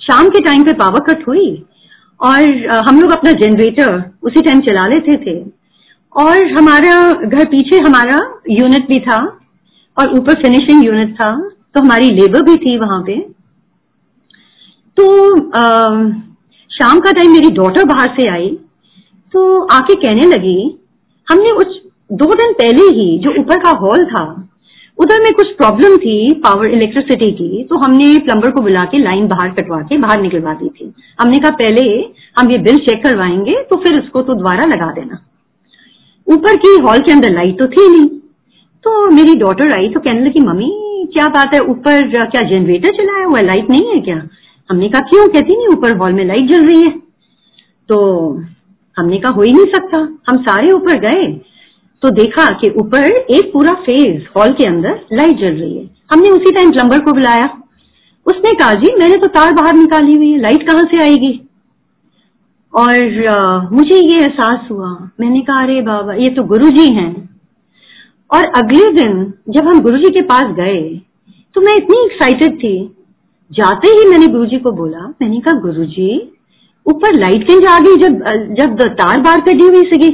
शाम के टाइम पे पावर कट हुई और हम लोग अपना जनरेटर उसी टाइम चला लेते थे। और हमारा घर पीछे हमारा यूनिट भी था और ऊपर फिनिशिंग यूनिट था तो हमारी लेबर भी थी वहाँ पे। तो आ, शाम का टाइम मेरी डॉटर बाहर से आई तो आके कहने लगी हमने उस दो दिन पहले ही जो ऊपर का हॉल था उधर में कुछ प्रॉब्लम थी पावर इलेक्ट्रिसिटी की तो हमने प्लम्बर को बुला के लाइन बाहर कटवा के बाहर निकलवा दी थी। हमने कहा पहले हम ये बिल चेक करवाएँगे तो फिर उसको तो दोबारा लगा देना। ऊपर की हॉल के अंदर लाइट तो थी नहीं। तो मेरी डॉटर आई तो कहने लगी, मम्मी, क्या बात है? ऊपर क्या जनरेटर चलाया हुआ है? लाइट नहीं है क्या? हमने कहा, क्यों? कहती नहीं, ऊपर हॉल में लाइट जल रही है। तो हमने कहा, हो ही नहीं सकता। हम सारे ऊपर गए तो देखा कि ऊपर एक पूरा फ़ेज़ हॉल के अंदर लाइट जल रही है। हमने उसी टाइम प्लम्बर को बुलाया। उसने कहा, जी, मैंने तो तार बाहर निकाली हुई है। लाइट कहाँ से आएगी? और मुझे ये एहसास हुआ। मैंने कहा, अरे बाबा, ये तो गुरु जी हैं। और अगले दिन जब हम गुरु जी के पास गए तो मैं इतनी एक्साइटेड थी। जाते ही मैंने गुरु जी को बोला, मैंने कहा गुरु जी ऊपर लाइट किंज आ गई जब जब तार बार कटी हुई सी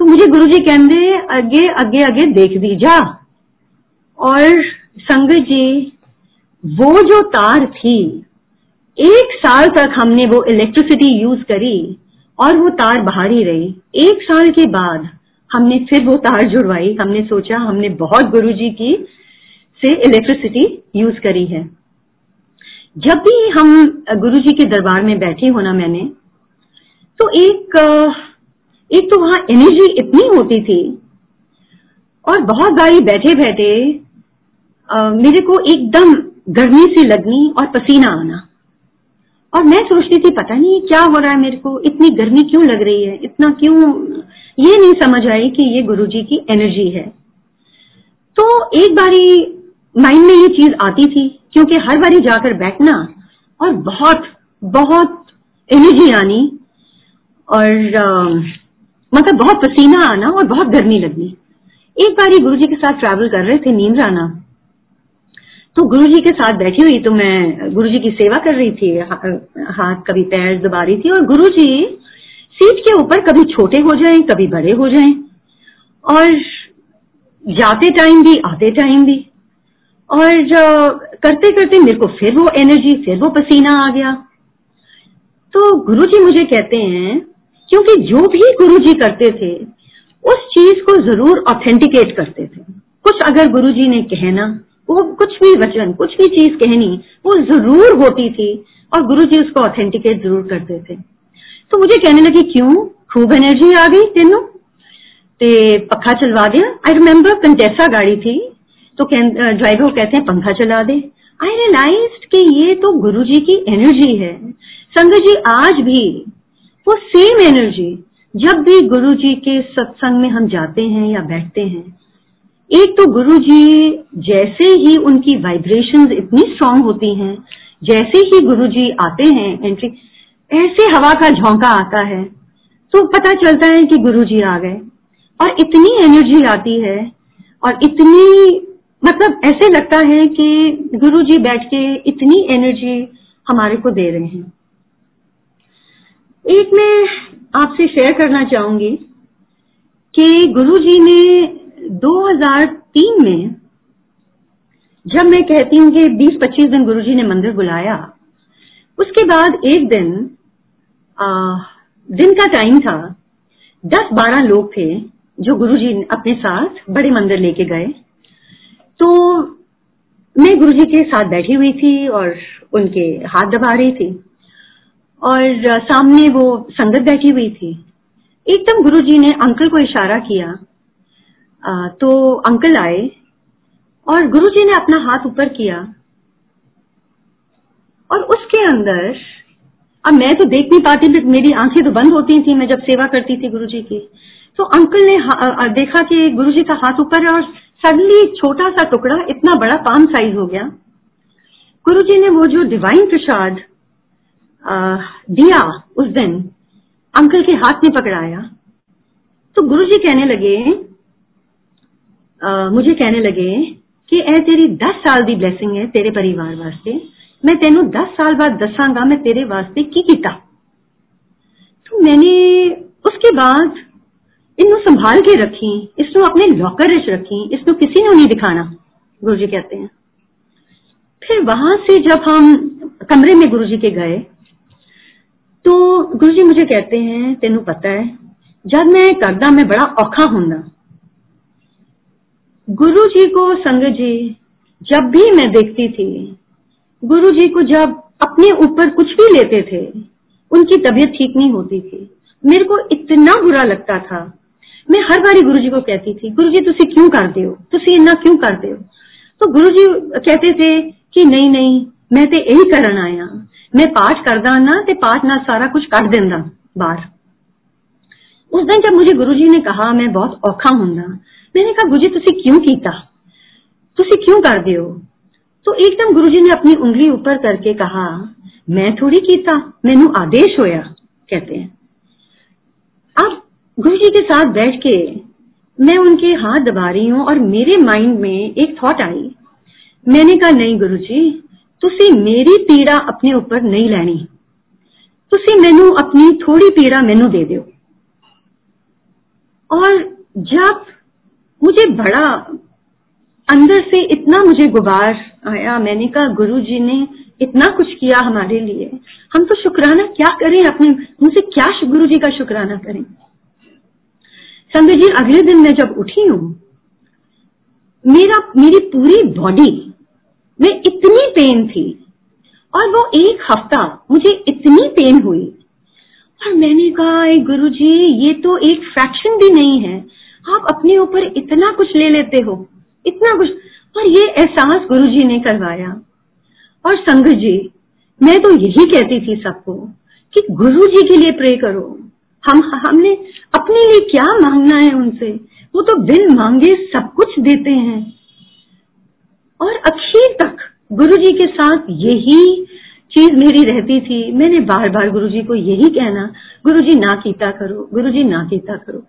तो मुझे गुरु जी कहते, अगे अगे अगे, देख दी जा। और संगत जी, वो जो तार थी एक साल तक हमने वो इलेक्ट्रिसिटी यूज़ करी और वो तार बाहर ही रही। एक साल के बाद हमने फिर वो तार जुड़वाई। हमने सोचा, हमने बहुत गुरुजी की से इलेक्ट्रिसिटी यूज़ करी है। जब भी हम गुरुजी के दरबार में बैठे होना मैंने तो एक एक तो वहाँ एनर्जी इतनी होती थी और बहुत बारी बैठे बैठे मेरे को एकदम गर्मी सी लगनी और पसीना आना। और मैं सोचती थी पता नहीं क्या हो रहा है मेरे को इतनी गर्मी क्यों लग रही है इतना क्यों ये नहीं समझ आई कि ये गुरु जी की एनर्जी है। तो एक बारी माइंड में ये चीज़ आती थी क्योंकि हर बारी जाकर बैठना और बहुत बहुत एनर्जी आनी और आ, मतलब बहुत पसीना आना और बहुत गर्मी लगनी। एक बार गुरु जी के साथ ट्रैवल कर रहे थे नींद आना तो गुरु जी के साथ बैठी हुई तो मैं गुरु जी की सेवा कर रही थी हा, हाथ कभी पैर दबा रही थी और गुरु जी सीट के ऊपर कभी छोटे हो जाएँ कभी बड़े हो जाएँ और जाते टाइम भी आते टाइम भी और करते करते मेरे को फिर वो एनर्जी फिर वो पसीना आ गया। तो गुरु जी मुझे कहते हैं क्योंकि जो भी गुरु जी करते थे उस चीज़ को ज़रूर ऑथेंटिकेट करते थे। कुछ अगर गुरु जी ने कहना वो कुछ भी वचन, कुछ भी चीज़ कहनी, वो ज़रूर होती थी और गुरु जी उसको ऑथेंटिकेट ज़रूर करते थे तो मुझे कहने लगी, क्यों? खूब एनर्जी आ गई तेनों? ते पखा चलवा दिया आई रिमेम्बर कंटेसा गाड़ी थी तो ड्राइवर कहते हैं, पंखा चला दे। आई रियलाइज़ कि ये तो गुरु जी की एनर्जी है। संगत जी, आज भी वो सेम एनर्जी जब भी गुरु जी के सत्संग में हम जाते हैं या बैठते हैं एक तो गुरु जी जैसे ही उनकी वाइब्रेशंस इतनी स्ट्रांग होती हैं, जैसे ही गुरु जी आते हैं एंट्री ऐसे हवा का झोंका आता है। तो पता चलता है कि गुरु जी आ गए और इतनी एनर्जी आती है और इतनी मतलब ऐसे लगता है कि गुरु जी बैठ के इतनी एनर्जी हमारे को दे रहे हैं। एक मैं आपसे शेयर करना चाहूँगी कि गुरु जी ने 2003 में जब मैं कहती हूँ कि 20-25 दिन गुरुजी ने मंदिर बुलाया उसके बाद एक दिन आ, दिन का टाइम था 10-12 लोग थे जो गुरुजी अपने साथ बड़े मंदिर लेके गए। तो मैं गुरुजी के साथ बैठी हुई थी और उनके हाथ दबा रही थी और सामने वो संगत बैठी हुई थी। एकदम गुरुजी ने अंकल को इशारा किया तो अंकल आए और गुरुजी ने अपना हाथ ऊपर किया और उसके अंदर, अब मैं तो देख नहीं पाती मेरी आँखें तो बंद होती थी, मैं जब सेवा करती थी गुरुजी की। तो अंकल ने देखा कि गुरुजी का हाथ ऊपर है और सडनली छोटा सा टुकड़ा, इतना बड़ा पाम साइज़ हो गया। गुरुजी ने वो जो डिवाइन प्रसाद दिया उस दिन, अंकल के हाथ में पकड़ाया। तो गुरुजी कहने लगे मुझे कहने लगे कि ए तेरी दस साल दी ब्लेसिंग है तेरे परिवार वास्ते। मैं तेन दस साल बाद दसांगा मैं तेरे वास्ते की किया तो मैंने उसके बाद इन्हों संभाल के रखी इसको अपने लॉकर रखी इसको किसी ने नहीं दिखाना गुरु जी कहते हैं। फिर वहाँ से जब हम कमरे में गुरु जी के गए तो गुरु जी मुझे कहते हैं, तेन पता है, जब मैं करदा मैं बड़ा औखा होंगे गुरु जी को संग जी, जब भी मैं देखती थी गुरु जी को जब अपने ऊपर कुछ भी लेते थे, उनकी तबीयत ठीक नहीं होती थी। मेरे को इतना बुरा लगता था। मैं हर बारी गुरु जी को कहती थी गुरु जी तुम क्यों करते हो? इन्ना क्यों करते हो? तो गुरु जी कहते थे कि नहीं नहीं, मैं तो यही करन आया। मैं पाठ करदा ना, ते पाठ ना सारा कुछ कर देंदा बाहर। उस दिन जब मुझे गुरु जी ने कहा, मैं बहुत औखा होंगे मैंने कहा गुरु जी तुम क्यों किया तुम क्यों करते हो? तो एकदम गुरुजी ने अपनी उंगली ऊपर करके कहा, मैं थोड़ी कीता मैनू आदेश होया, कहते हैं। अब गुरु जी के साथ बैठ के मैं उनके हाथ दबा रही हूँ और मेरे माइंड में एक थॉट आई। मैंने कहा, नहीं गुरु जी तुसी मेरी पीड़ा अपने ऊपर नहीं लेनी। तुसी मैनू अपनी थोड़ी पीड़ा मैनू दे दो और जब मुझे बड़ा अंदर से इतना मुझे गुबार आया। मैंने कहा गुरु जी ने इतना कुछ किया हमारे लिए। हम तो शुक्राना क्या करें अपने मुझसे क्या गुरु जी का शुक्राना करें? संजय जी अगले दिन मैं जब उठी हूँ, मेरा, मेरी पूरी बॉडी में इतनी पेन थी और वो एक हफ़्ता मुझे इतनी पेन हुई। और मैंने कहा गुरु जी ये तो एक फ्रैक्शन भी नहीं है। आप अपने ऊपर इतना कुछ ले लेते हो, इतना कुछ। और ये एहसास गुरु जी ने करवाया। और संग जी, मैं तो यही कहती थी सबको कि गुरु जी के लिए प्रे करो। हम, हमने अपने लिए क्या मांगना है उनसे? वो तो बिन मांगे, सब कुछ देते हैं। और अखीर तक गुरु जी के साथ यही चीज़ मेरी रहती थी। मैंने बार बार गुरु जी को यही कहना गुरु जी ना कीता करो गुरु जी ना कीता करो।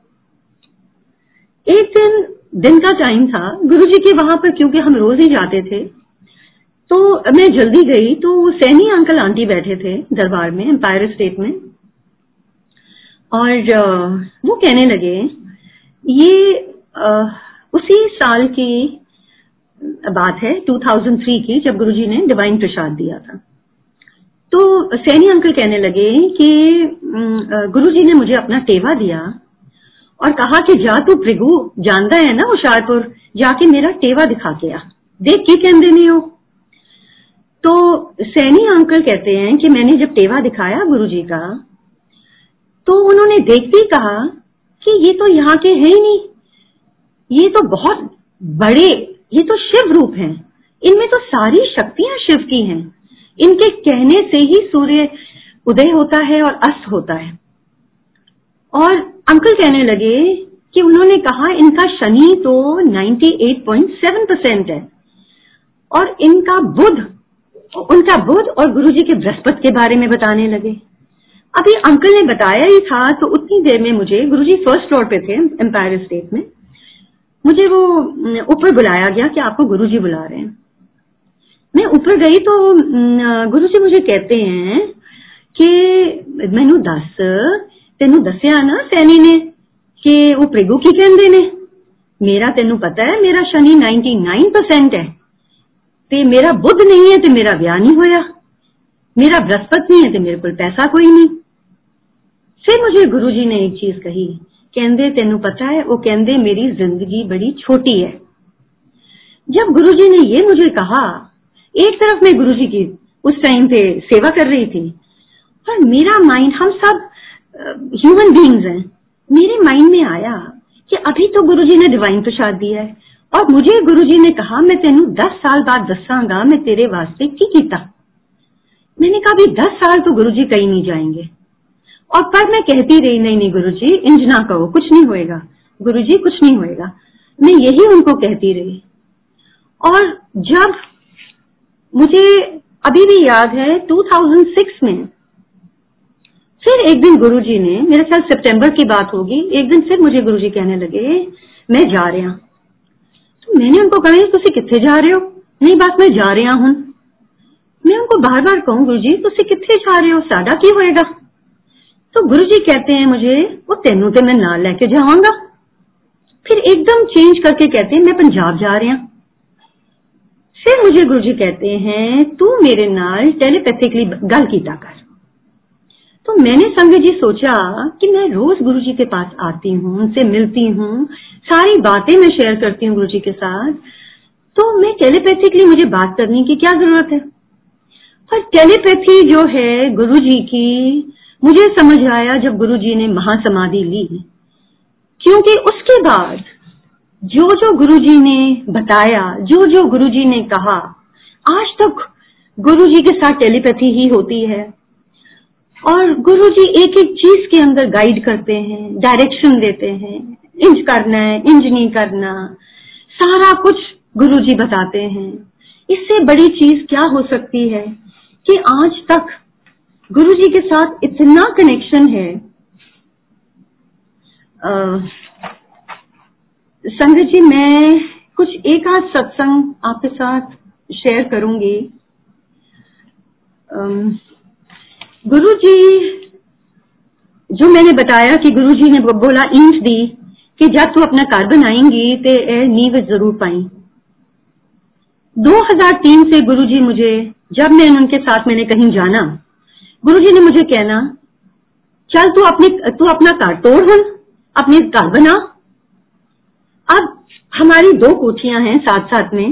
एक दिन दिन का टाइम था गुरुजी के वहाँ पर क्योंकि हम रोज ही जाते थे तो मैं जल्दी गई तो सैनी अंकल आंटी बैठे थे दरबार में एम्पायर स्टेट में। और वो कहने लगे, ये उसी साल की बात है 2003 की, जब गुरुजी ने डिवाइन प्रसाद दिया था। तो सैनी अंकल कहने लगे कि गुरुजी ने मुझे अपना टेवा दिया और कहा कि जा तू भृगु जानता है ना होशियारपुर जाके मेरा टेवा दिखा के आ। देख की कहते नहीं हो तो सैनी अंकल कहते हैं कि मैंने जब टेवा दिखाया गुरुजी का तो उन्होंने देखते ही कहा कि ये तो यहाँ के है ही नहीं। ये तो बहुत बड़े, ये तो शिव रूप हैं। इनमें तो सारी शक्तियाँ शिव की हैं। इनके कहने से ही सूर्य उदय होता है और अस्त होता है। और अंकल कहने लगे कि उन्होंने कहा, इनका शनि तो 98.7 परसेंट है। और इनका बुध, उनका बुध और गुरुजी के बृहस्पति के बारे में बताने लगे। अभी अंकल ने बताया ही था तो उतनी देर में मुझे गुरुजी फ़र्स्ट फ्लोर पे थे एम्पायर स्टेट में। मुझे वो ऊपर बुलाया गया कि आपको गुरुजी बुला रहे हैं। मैं ऊपर गई तो गुरुजी मुझे कहते हैं कि, मैनू दस दसिया ना सैनी ने कि वो प्रिगू की कहते ने? मेरा तेन पता है, मेरा शनि 99 परसेंट है। ते मेरा बुद्ध नहीं है, ते मेरा ब्याह नहीं होया। मेरा बृहस्पति नहीं है, ते मेरे को पैसा कोई नहीं। फिर मुझे गुरुजी ने एक चीज़ कही कहते तेन पता है, वो कहते मेरी ज़िंदगी बड़ी छोटी है। जब गुरुजी ने ये मुझे कहा, एक तरफ़ मैं गुरुजी की उस टाइम पे सेवा कर रही थी पर मेरा माइंड हम सब ह्यूमन बींग्स हैं। मेरे माइंड में आया कि अभी तो गुरुजी ने डिवाइन प्रसाद दिया है। और मुझे गुरुजी ने कहा, मैं तेन दस साल बाद दसागा मैं तेरे वास्ते की कीता मैंने कहा, अभी दस साल तो गुरुजी कहीं नहीं जाएँगे। और पर मैं कहती रही, नहीं नहीं गुरुजी, इंज ना कहो, कुछ नहीं होएगा। गुरु जी कुछ नहीं होएगा। मैं यही उनको कहती रही। और जब मुझे अभी भी याद है 2006 में फिर एक दिन गुरुजी ने, मेरे ख्याल सितंबर की बात होगी, एक दिन फिर मुझे गुरुजी कहने लगे, मैं जा रहा तो मैंने उनको कहा तुम कितने जा रहे हो? नहीं बात, मैं जा रहा हूँ। मैं उनको बार बार कहूँ गुरु जी तुम कितने जा रहे हो? साडा की होएगा? तो गुरु जी कहते हैं मुझे, वो तेनों तो मैं नाल लेके जावांगा फिर एकदम चेंज करके कहते हैं, मैं पंजाब जा रहा फिर मुझे गुरु जी कहते हैं, तू मेरे नाल टेलीपैथिकली गल कीता कर। तो मैंने संगत जी सोचा कि मैं रोज गुरु जी के पास आती हूँ, उनसे मिलती हूँ, सारी बातें मैं शेयर करती हूँ गुरु जी के साथ। तो मैं टेलीपैथिकली मुझे बात करने की क्या ज़रूरत है? और टेलीपैथी जो है गुरु जी की, मुझे समझ आया जब गुरु जी ने महासमाधि ली। क्योंकि उसके बाद जो जो गुरु जी ने बताया जो जो गुरु जी ने कहा, आज तक गुरु जी के साथ टेलीपैथी ही होती है। और गुरुजी एक एक चीज़ के अंदर गाइड करते हैं डायरेक्शन देते हैं इंज करना है इंज नहीं करना, सारा कुछ गुरु जी बताते हैं। इससे बड़ी चीज़ क्या हो सकती है कि आज तक गुरु जी के साथ इतना कनेक्शन है। संगत जी, मैं कुछ एक आध सत्संग आपके साथ शेयर करूँगी। गुरु जी जो मैंने बताया कि गुरु जी ने बोला, ईंट दी कि जब तू अपना घर बनाएँगी तो यह नींव ज़रूर पाई। 2003 से गुरुजी मुझे, जब मैं उनके साथ मैंने कहीं जाना, गुरुजी ने मुझे कहना, चल तू अपने, तू अपना घर तोड़ हम अपने घर बना। अब हमारी दो कोठियाँ हैं साथ साथ में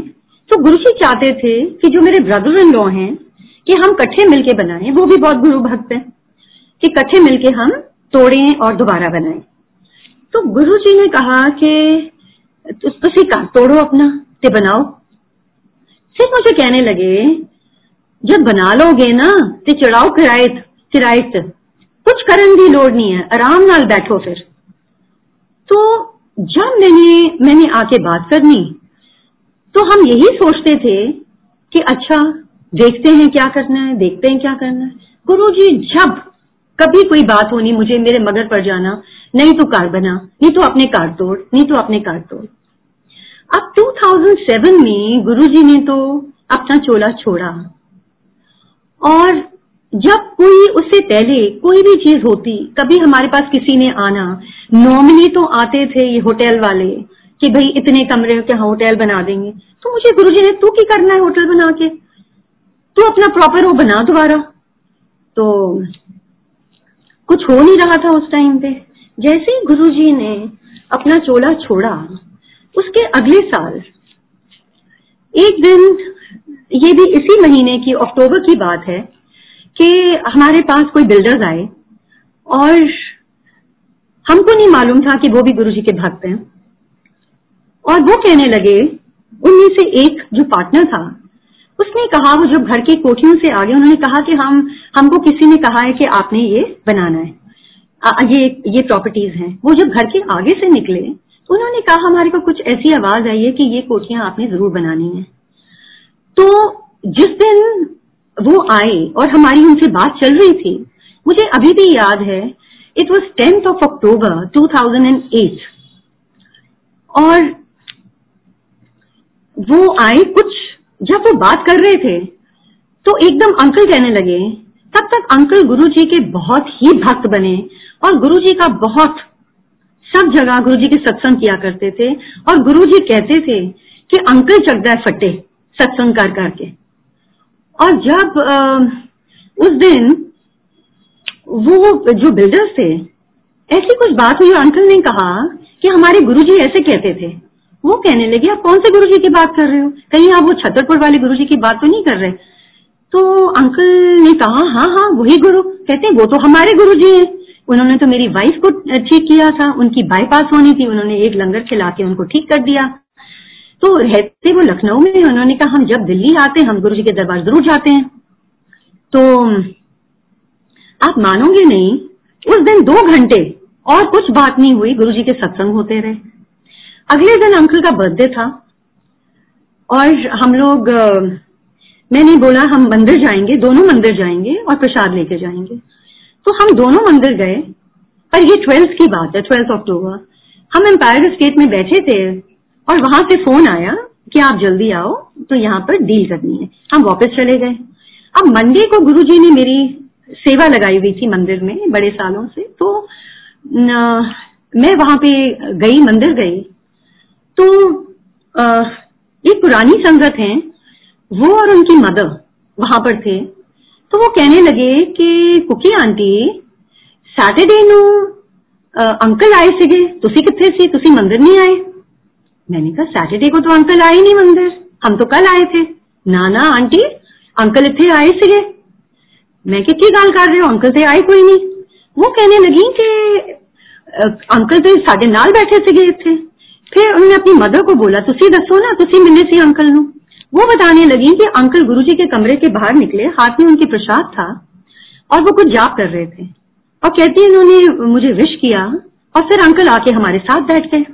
तो गुरु जी चाहते थे कि जो मेरे ब्रदर इन लॉ हैं कि हम कट्ठे मिलके बनाएँ वो भी बहुत गुरु भक्त है कि कट्ठे मिलके हम तोड़ें और दोबारा बनाएँ। तो गुरु जी ने कहा कि तुम घर तोड़ो अपना, ते बनाओ। फिर मुझे कहने लगे, जब बना लोगे ना, ते चढ़ाओ किरायत किरायत कुछ करने की लोड़ नहीं है, आराम नाल बैठो फिर। तो जब मैंने मैंने आके बात करनी तो हम यही सोचते थे कि अच्छा देखते हैं क्या करना है, देखते हैं क्या करना है। गुरु जी, जब कभी कोई बात होनी मुझे मेरे मगर पर जाना, नहीं तो कार बना, नहीं तो अपने कार तोड़, नहीं तो अपने कार तोड़। अब 2007 में गुरु जी ने तो अपना चोला छोड़ा। और जब कोई उससे पहले कोई भी चीज़ होती, कभी हमारे पास किसी ने आना नॉमिनी तो आते थे ये होटल वाले, कि भाई इतने कमरे के होटल बना देंगे। तो मुझे गुरुजी ने, तू की करना है होटल बना के? तू अपना प्रॉपर वो बना दोबारा। तो कुछ हो नहीं रहा था उस टाइम पे। जैसे ही गुरुजी ने अपना चोला छोड़ा, उसके अगले साल, एक दिन, ये भी इसी महीने की, अक्टूबर की बात है, कि हमारे पास कोई बिल्डर्स आए, और हमको नहीं मालूम था कि वो भी गुरुजी के भक्त हैं। और वो कहने लगे, उनमें से एक जो पार्टनर था उसने कहा वो जब घर की कोठियों से आगे उन्होंने कहा कि हम हमको किसी ने कहा है कि आपने ये बनाना है। आ, ये ये प्रॉपर्टीज़ हैं। वो जब घर के आगे से निकले तो उन्होंने कहा हमारे को कुछ ऐसी आवाज़ आई है कि ये कोठियाँ आपने ज़रूर बनानी है। तो जिस दिन वो आए और हमारी उनसे बात चल रही थी मुझे अभी भी याद है it was tenth of October 2008 और वो आए कुछ जब वो बात कर रहे थे तो एकदम अंकल कहने लगे, तब तक अंकल गुरुजी के बहुत ही भक्त बने और गुरुजी का बहुत सब जगह गुरुजी के सत्संग किया करते थे और गुरुजी कहते थे कि अंकल चकदा फटे सत्संग कर करके। और जब उस दिन वो जो बिल्डर्स थे, ऐसी कुछ बात हुई अंकल ने कहा कि हमारे गुरुजी ऐसे कहते थे। वो कहने लगे, आप कौन से गुरु जी की बात कर रहे हो? कहीं आप वो छतरपुर वाले गुरु जी की बात तो नहीं कर रहे? तो अंकल ने कहा हाँ हाँ वही गुरु। कहते वो तो हमारे गुरु जी हैं। उन्होंने तो मेरी वाइफ को ठीक किया था, उनकी बाईपास होनी थी, उन्होंने एक लंगर खिला के उनको ठीक कर दिया। तो रहते वो लखनऊ में, उन्होंने कहा, हम जब दिल्ली आते हैं, हम गुरु जी के दरबार ज़रूर जाते हैं। तो आप मानोगे नहीं, उस दिन दो घंटे और कुछ बात नहीं हुई गुरु जी के सत्संग होते रहे। अगले दिन अंकल का बर्थडे था। और हम लोग मैंने बोला हम मंदिर जाएँगे दोनों मंदिर जाएँगे और प्रसाद लेके जाएँगे। तो हम दोनों मंदिर गए। पर ये ट्वेल्थ की बात है ट्वेल्थ अक्टूबर हम एम्पायर स्टेट में बैठे थे और वहाँ से फ़ोन आया कि आप जल्दी आओ तो यहाँ पर डील करनी है। हम वापस चले गए। अब मंडे को गुरुजी ने मेरी सेवा लगाई हुई थी मंदिर में बड़े सालों से। तो न, मैं वहाँ पे गई मंदिर गई। तो एक पुरानी संगत है वो और उनकी मदर वहां पर थे तो वो कहने लगे कि कुकी आंटी सैटरडे नु अंकल आए ਸੀਗੇ ਤੁਸੀਂ ਕਿੱਥੇ ਸੀ ਤੁਸੀਂ ਮੰਦਿਰ ਨਹੀਂ ਆਏ मैंने कहा सैटरडे को तो अंकल आए नहीं मंदिर हम तो कल आए थे ना ना आंटी अंकल इतने आए ਸੀਗੇ मैं कि की गल कर रहे हो अंकल ਤੇ ਆਏ ਕੋਈ ਨਹੀਂ वो कहने लगी कि अंकल ਤੇ ਸਾਡੇ ਨਾਲ ਬੈਠੇ ਸੀਗੇ ਇੱਥੇ फिर उन्होंने अपनी मदर को बोला, तुसी दसो ना, तुसी मिले सी अंकल नु? वो बताने लगी कि अंकल गुरुजी के कमरे के बाहर निकले, हाथ में उनकी प्रसाद था और वो कुछ जाप कर रहे थे। और कहती उन्होंने, मुझे विश किया और फिर अंकल आके हमारे साथ बैठ गए।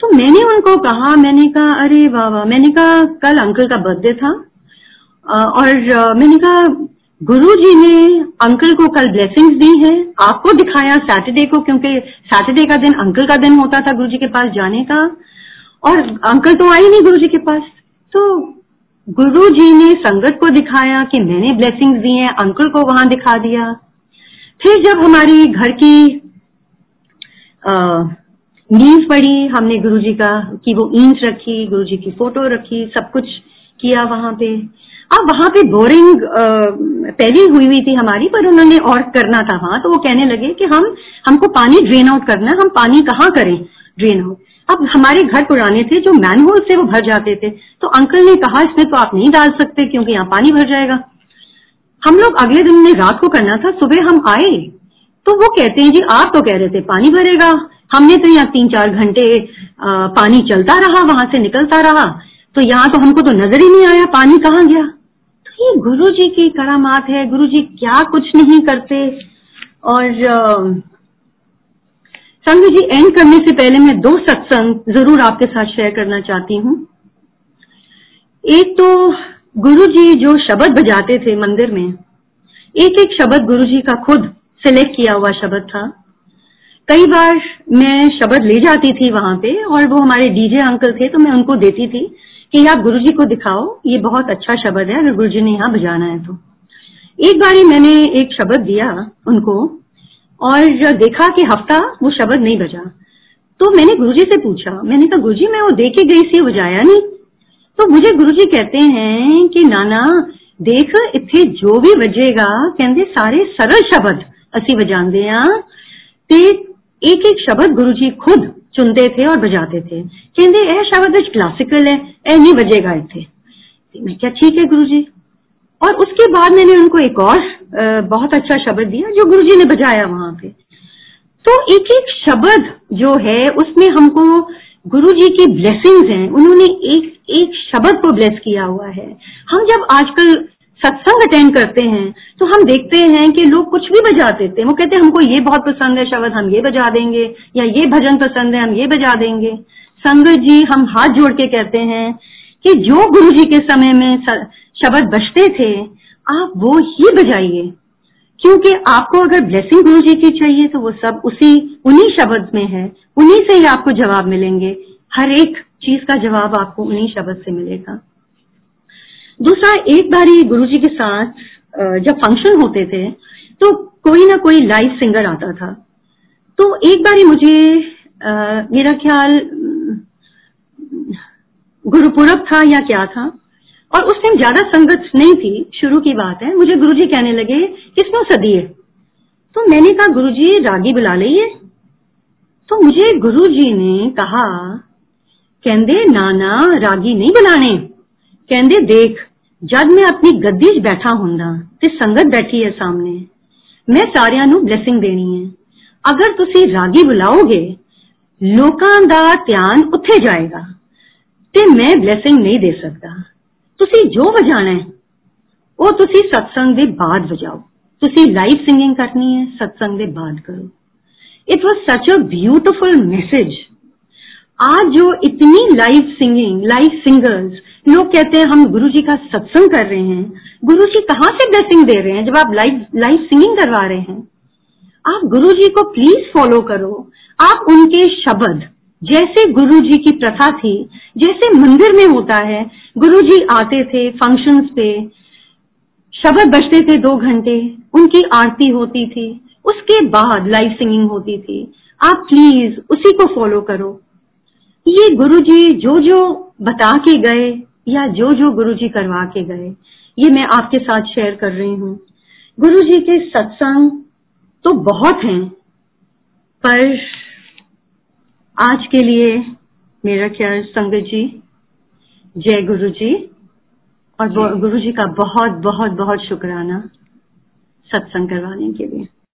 तो मैंने उनको कहा, मैंने कहा, अरे वाह वाह। मैंने कहा, कल अंकल का बर्थडे था। और मैंने कहा गुरु जी ने अंकल को कल ब्लेसिंग्स दी है। आपको दिखाया सैटरडे को, क्योंकि सैटरडे का दिन अंकल का दिन होता था गुरु जी के पास जाने का। और अंकल तो आई नहीं गुरु जी के पास। तो गुरु जी ने संगत को दिखाया कि मैंने ब्लेसिंग्स दी हैं, अंकल को वहाँ दिखा दिया। फिर जब हमारी घर की नींद पड़ी हमने गुरु जी का, की वो ईंट रखी गुरु जी की फ़ोटो रखी, सब कुछ किया वहाँ पे। अब वहाँ पे बोरिंग पहले हुई हुई थी हमारी, पर उन्होंने और करना था वहाँ तो वो कहने लगे कि हम, हमको पानी ड्रेन आउट करना है, हम पानी कहाँ करें ड्रेन आउट अब हमारे घर पुराने थे, जो मैनहोल से वो भर जाते थे। तो अंकल ने कहा, इसमें तो आप नहीं डाल सकते, क्योंकि यहाँ पानी भर जाएगा। हम लोग अगले दिन में रात को करना था, सुबह हम आए तो वो कहते हैं, जी, आप तो कह रहे थे, पानी भरेगा। हमने तो यहाँ तीन चार घंटे पानी चलता रहा, वहाँ से निकलता रहा। तो यहाँ तो हमको तो नज़र ही नहीं आया, पानी कहाँ गया? ये गुरु जी की करामात है गुरु जी क्या कुछ नहीं करते। और संग जी एंड करने से पहले मैं दो सत्संग ज़रूर आपके साथ शेयर करना चाहती हूँ। एक तो गुरु जी जो शब्द बजाते थे मंदिर में, एक एक शब्द गुरु जी का खुद सिलेक्ट किया हुआ शब्द था। कई बार मैं शब्द ले जाती थी वहाँ पे और वो हमारे डीजे अंकल थे तो मैं उनको देती थी। कि आप गुरु जी को दिखाओ, ये बहुत अच्छा शब्द है, अगर गुरु जी ने यहाँ बजाना है तो। एक बारी मैंने एक शब्द दिया उनको, और देखा कि हफ़्ता वो शब्द नहीं बजा। तो मैंने गुरुजी से पूछा, मैंने कहा, गुरुजी, मैं वो दे के गई सी बजाया नहीं? तो मुझे गुरुजी कहते हैं कि, नाना, देख इतने जो भी बजेगा कहते सारे सरल शब्द असी बजाते हैं, ते एक एक शब्द गुरुजी खुद चुनते थे और बजाते थे। कहते यह शब्द क्लासिकल है ए नहीं बजेगा इतने मैं क्या, ठीक है गुरुजी। और उसके बाद मैंने उनको एक और बहुत अच्छा शब्द दिया, जो गुरुजी ने बजाया वहाँ पे। तो एक एक शब्द जो है, उसमें हमको गुरु जी की ब्लेसिंग्स हैं। उन्होंने एक एक शब्द को ब्लेस किया हुआ है। हम जब आजकल सत्संग अटेंड करते हैं तो हम देखते हैं कि लोग कुछ भी बजा देते हैं। वो कहते हैं, हमको ये बहुत पसंद है, शब्द हम ये बजा देंगे, या ये भजन पसंद है, हम ये बजा देंगे। संगत जी, हम हाथ जोड़ के कहते हैं कि जो गुरु जी के समय में शब्द बजते थे, आप वो ही बजाइए। क्योंकि आपको अगर ब्लेसिंग गुरु जी की चाहिए तो वो सब उसी, उन्हीं शब्द में है। उन्हीं से ही आपको जवाब मिलेंगे। हर एक चीज़ का जवाब आपको उन्हीं शब्द से मिलेगा। दूसरा एक बारी गुरु जी के साथ जब फ़ंक्शन होते थे तो कोई ना कोई लाइव सिंगर आता था। तो एक बारी मुझे आ, मेरा ख्याल गुरुपुरब था या क्या था और उस टाइम ज़्यादा संगत नहीं थी शुरू की बात है मुझे गुरुजी कहने लगे किसनो सदी है? तो मैंने कहा गुरुजी रागी बुला लीए तो मुझे गुरुजी ने कहा कहते नाना रागी नहीं बुलाने। कहते देख ਜਦ ਮੈਂ ਆਪਣੀ ਗੱਦੀ 'ਚ ਬੈਠਾ ਹੁੰਦਾ ਤੇ ਸੰਗਤ ਬੈਠੀ ਹੈ ਸਾਹਮਣੇ ਮੈਂ ਸਾਰਿਆਂ ਨੂੰ ਬਲੇਸਿੰਗ ਦੇਣੀ ਹੈ ਅਗਰ ਤੁਸੀਂ ਰਾਗੀ ਬੁਲਾਓਗੇ ਲੋਕਾਂ ਦਾ ਧਿਆਨ ਉੱਥੇ ਜਾਏਗਾ ਤੇ ਮੈਂ ਬਲੇਸਿੰਗ ਨਹੀਂ ਦੇ ਸਕਦਾ ਤੁਸੀਂ ਜੋ ਵਜਾਣਾ ਹੈ ਉਹ ਤੁਸੀਂ ਸਤਸੰਗ ਦੇ ਬਾਅਦ ਵਜਾਓ ਤੁਸੀਂ ਲਾਈਵ ਸਿੰਗਿੰਗ ਕਰਨੀ ਹੈ सत्संग के बाद करो it was such a beautiful message आज जो इतनी लाइव सिंगिंग लाइव सिंगर्स लोग कहते हैं, हम गुरु जी का सत्संग कर रहे हैं। गुरु जी कहाँ से ब्लेसिंग दे रहे हैं जब आप लाइव लाइव सिंगिंग करवा रहे हैं? आप गुरु जी को प्लीज़ फॉलो करो। आप उनके शब्द, जैसे गुरु जी की प्रथा थी, जैसे मंदिर में होता है गुरु जी आते थे फ़ंक्शंस पे, शब्द बजते थे दो घंटे, उनकी आरती होती थी, उसके बाद लाइव सिंगिंग होती थी। आप प्लीज़ उसी को फॉलो करो। ये गुरु जी जो जो बता के गए या जो जो गुरु जी करवा के गए, ये मैं आपके साथ शेयर कर रही हूँ। गुरु जी के सत्संग तो बहुत हैं, पर आज के लिए मेरा ख्याल संगत जी, जय गुरु जी और गुरु जी का बहुत बहुत बहुत शुक्राना सत्संग करवाने के लिए।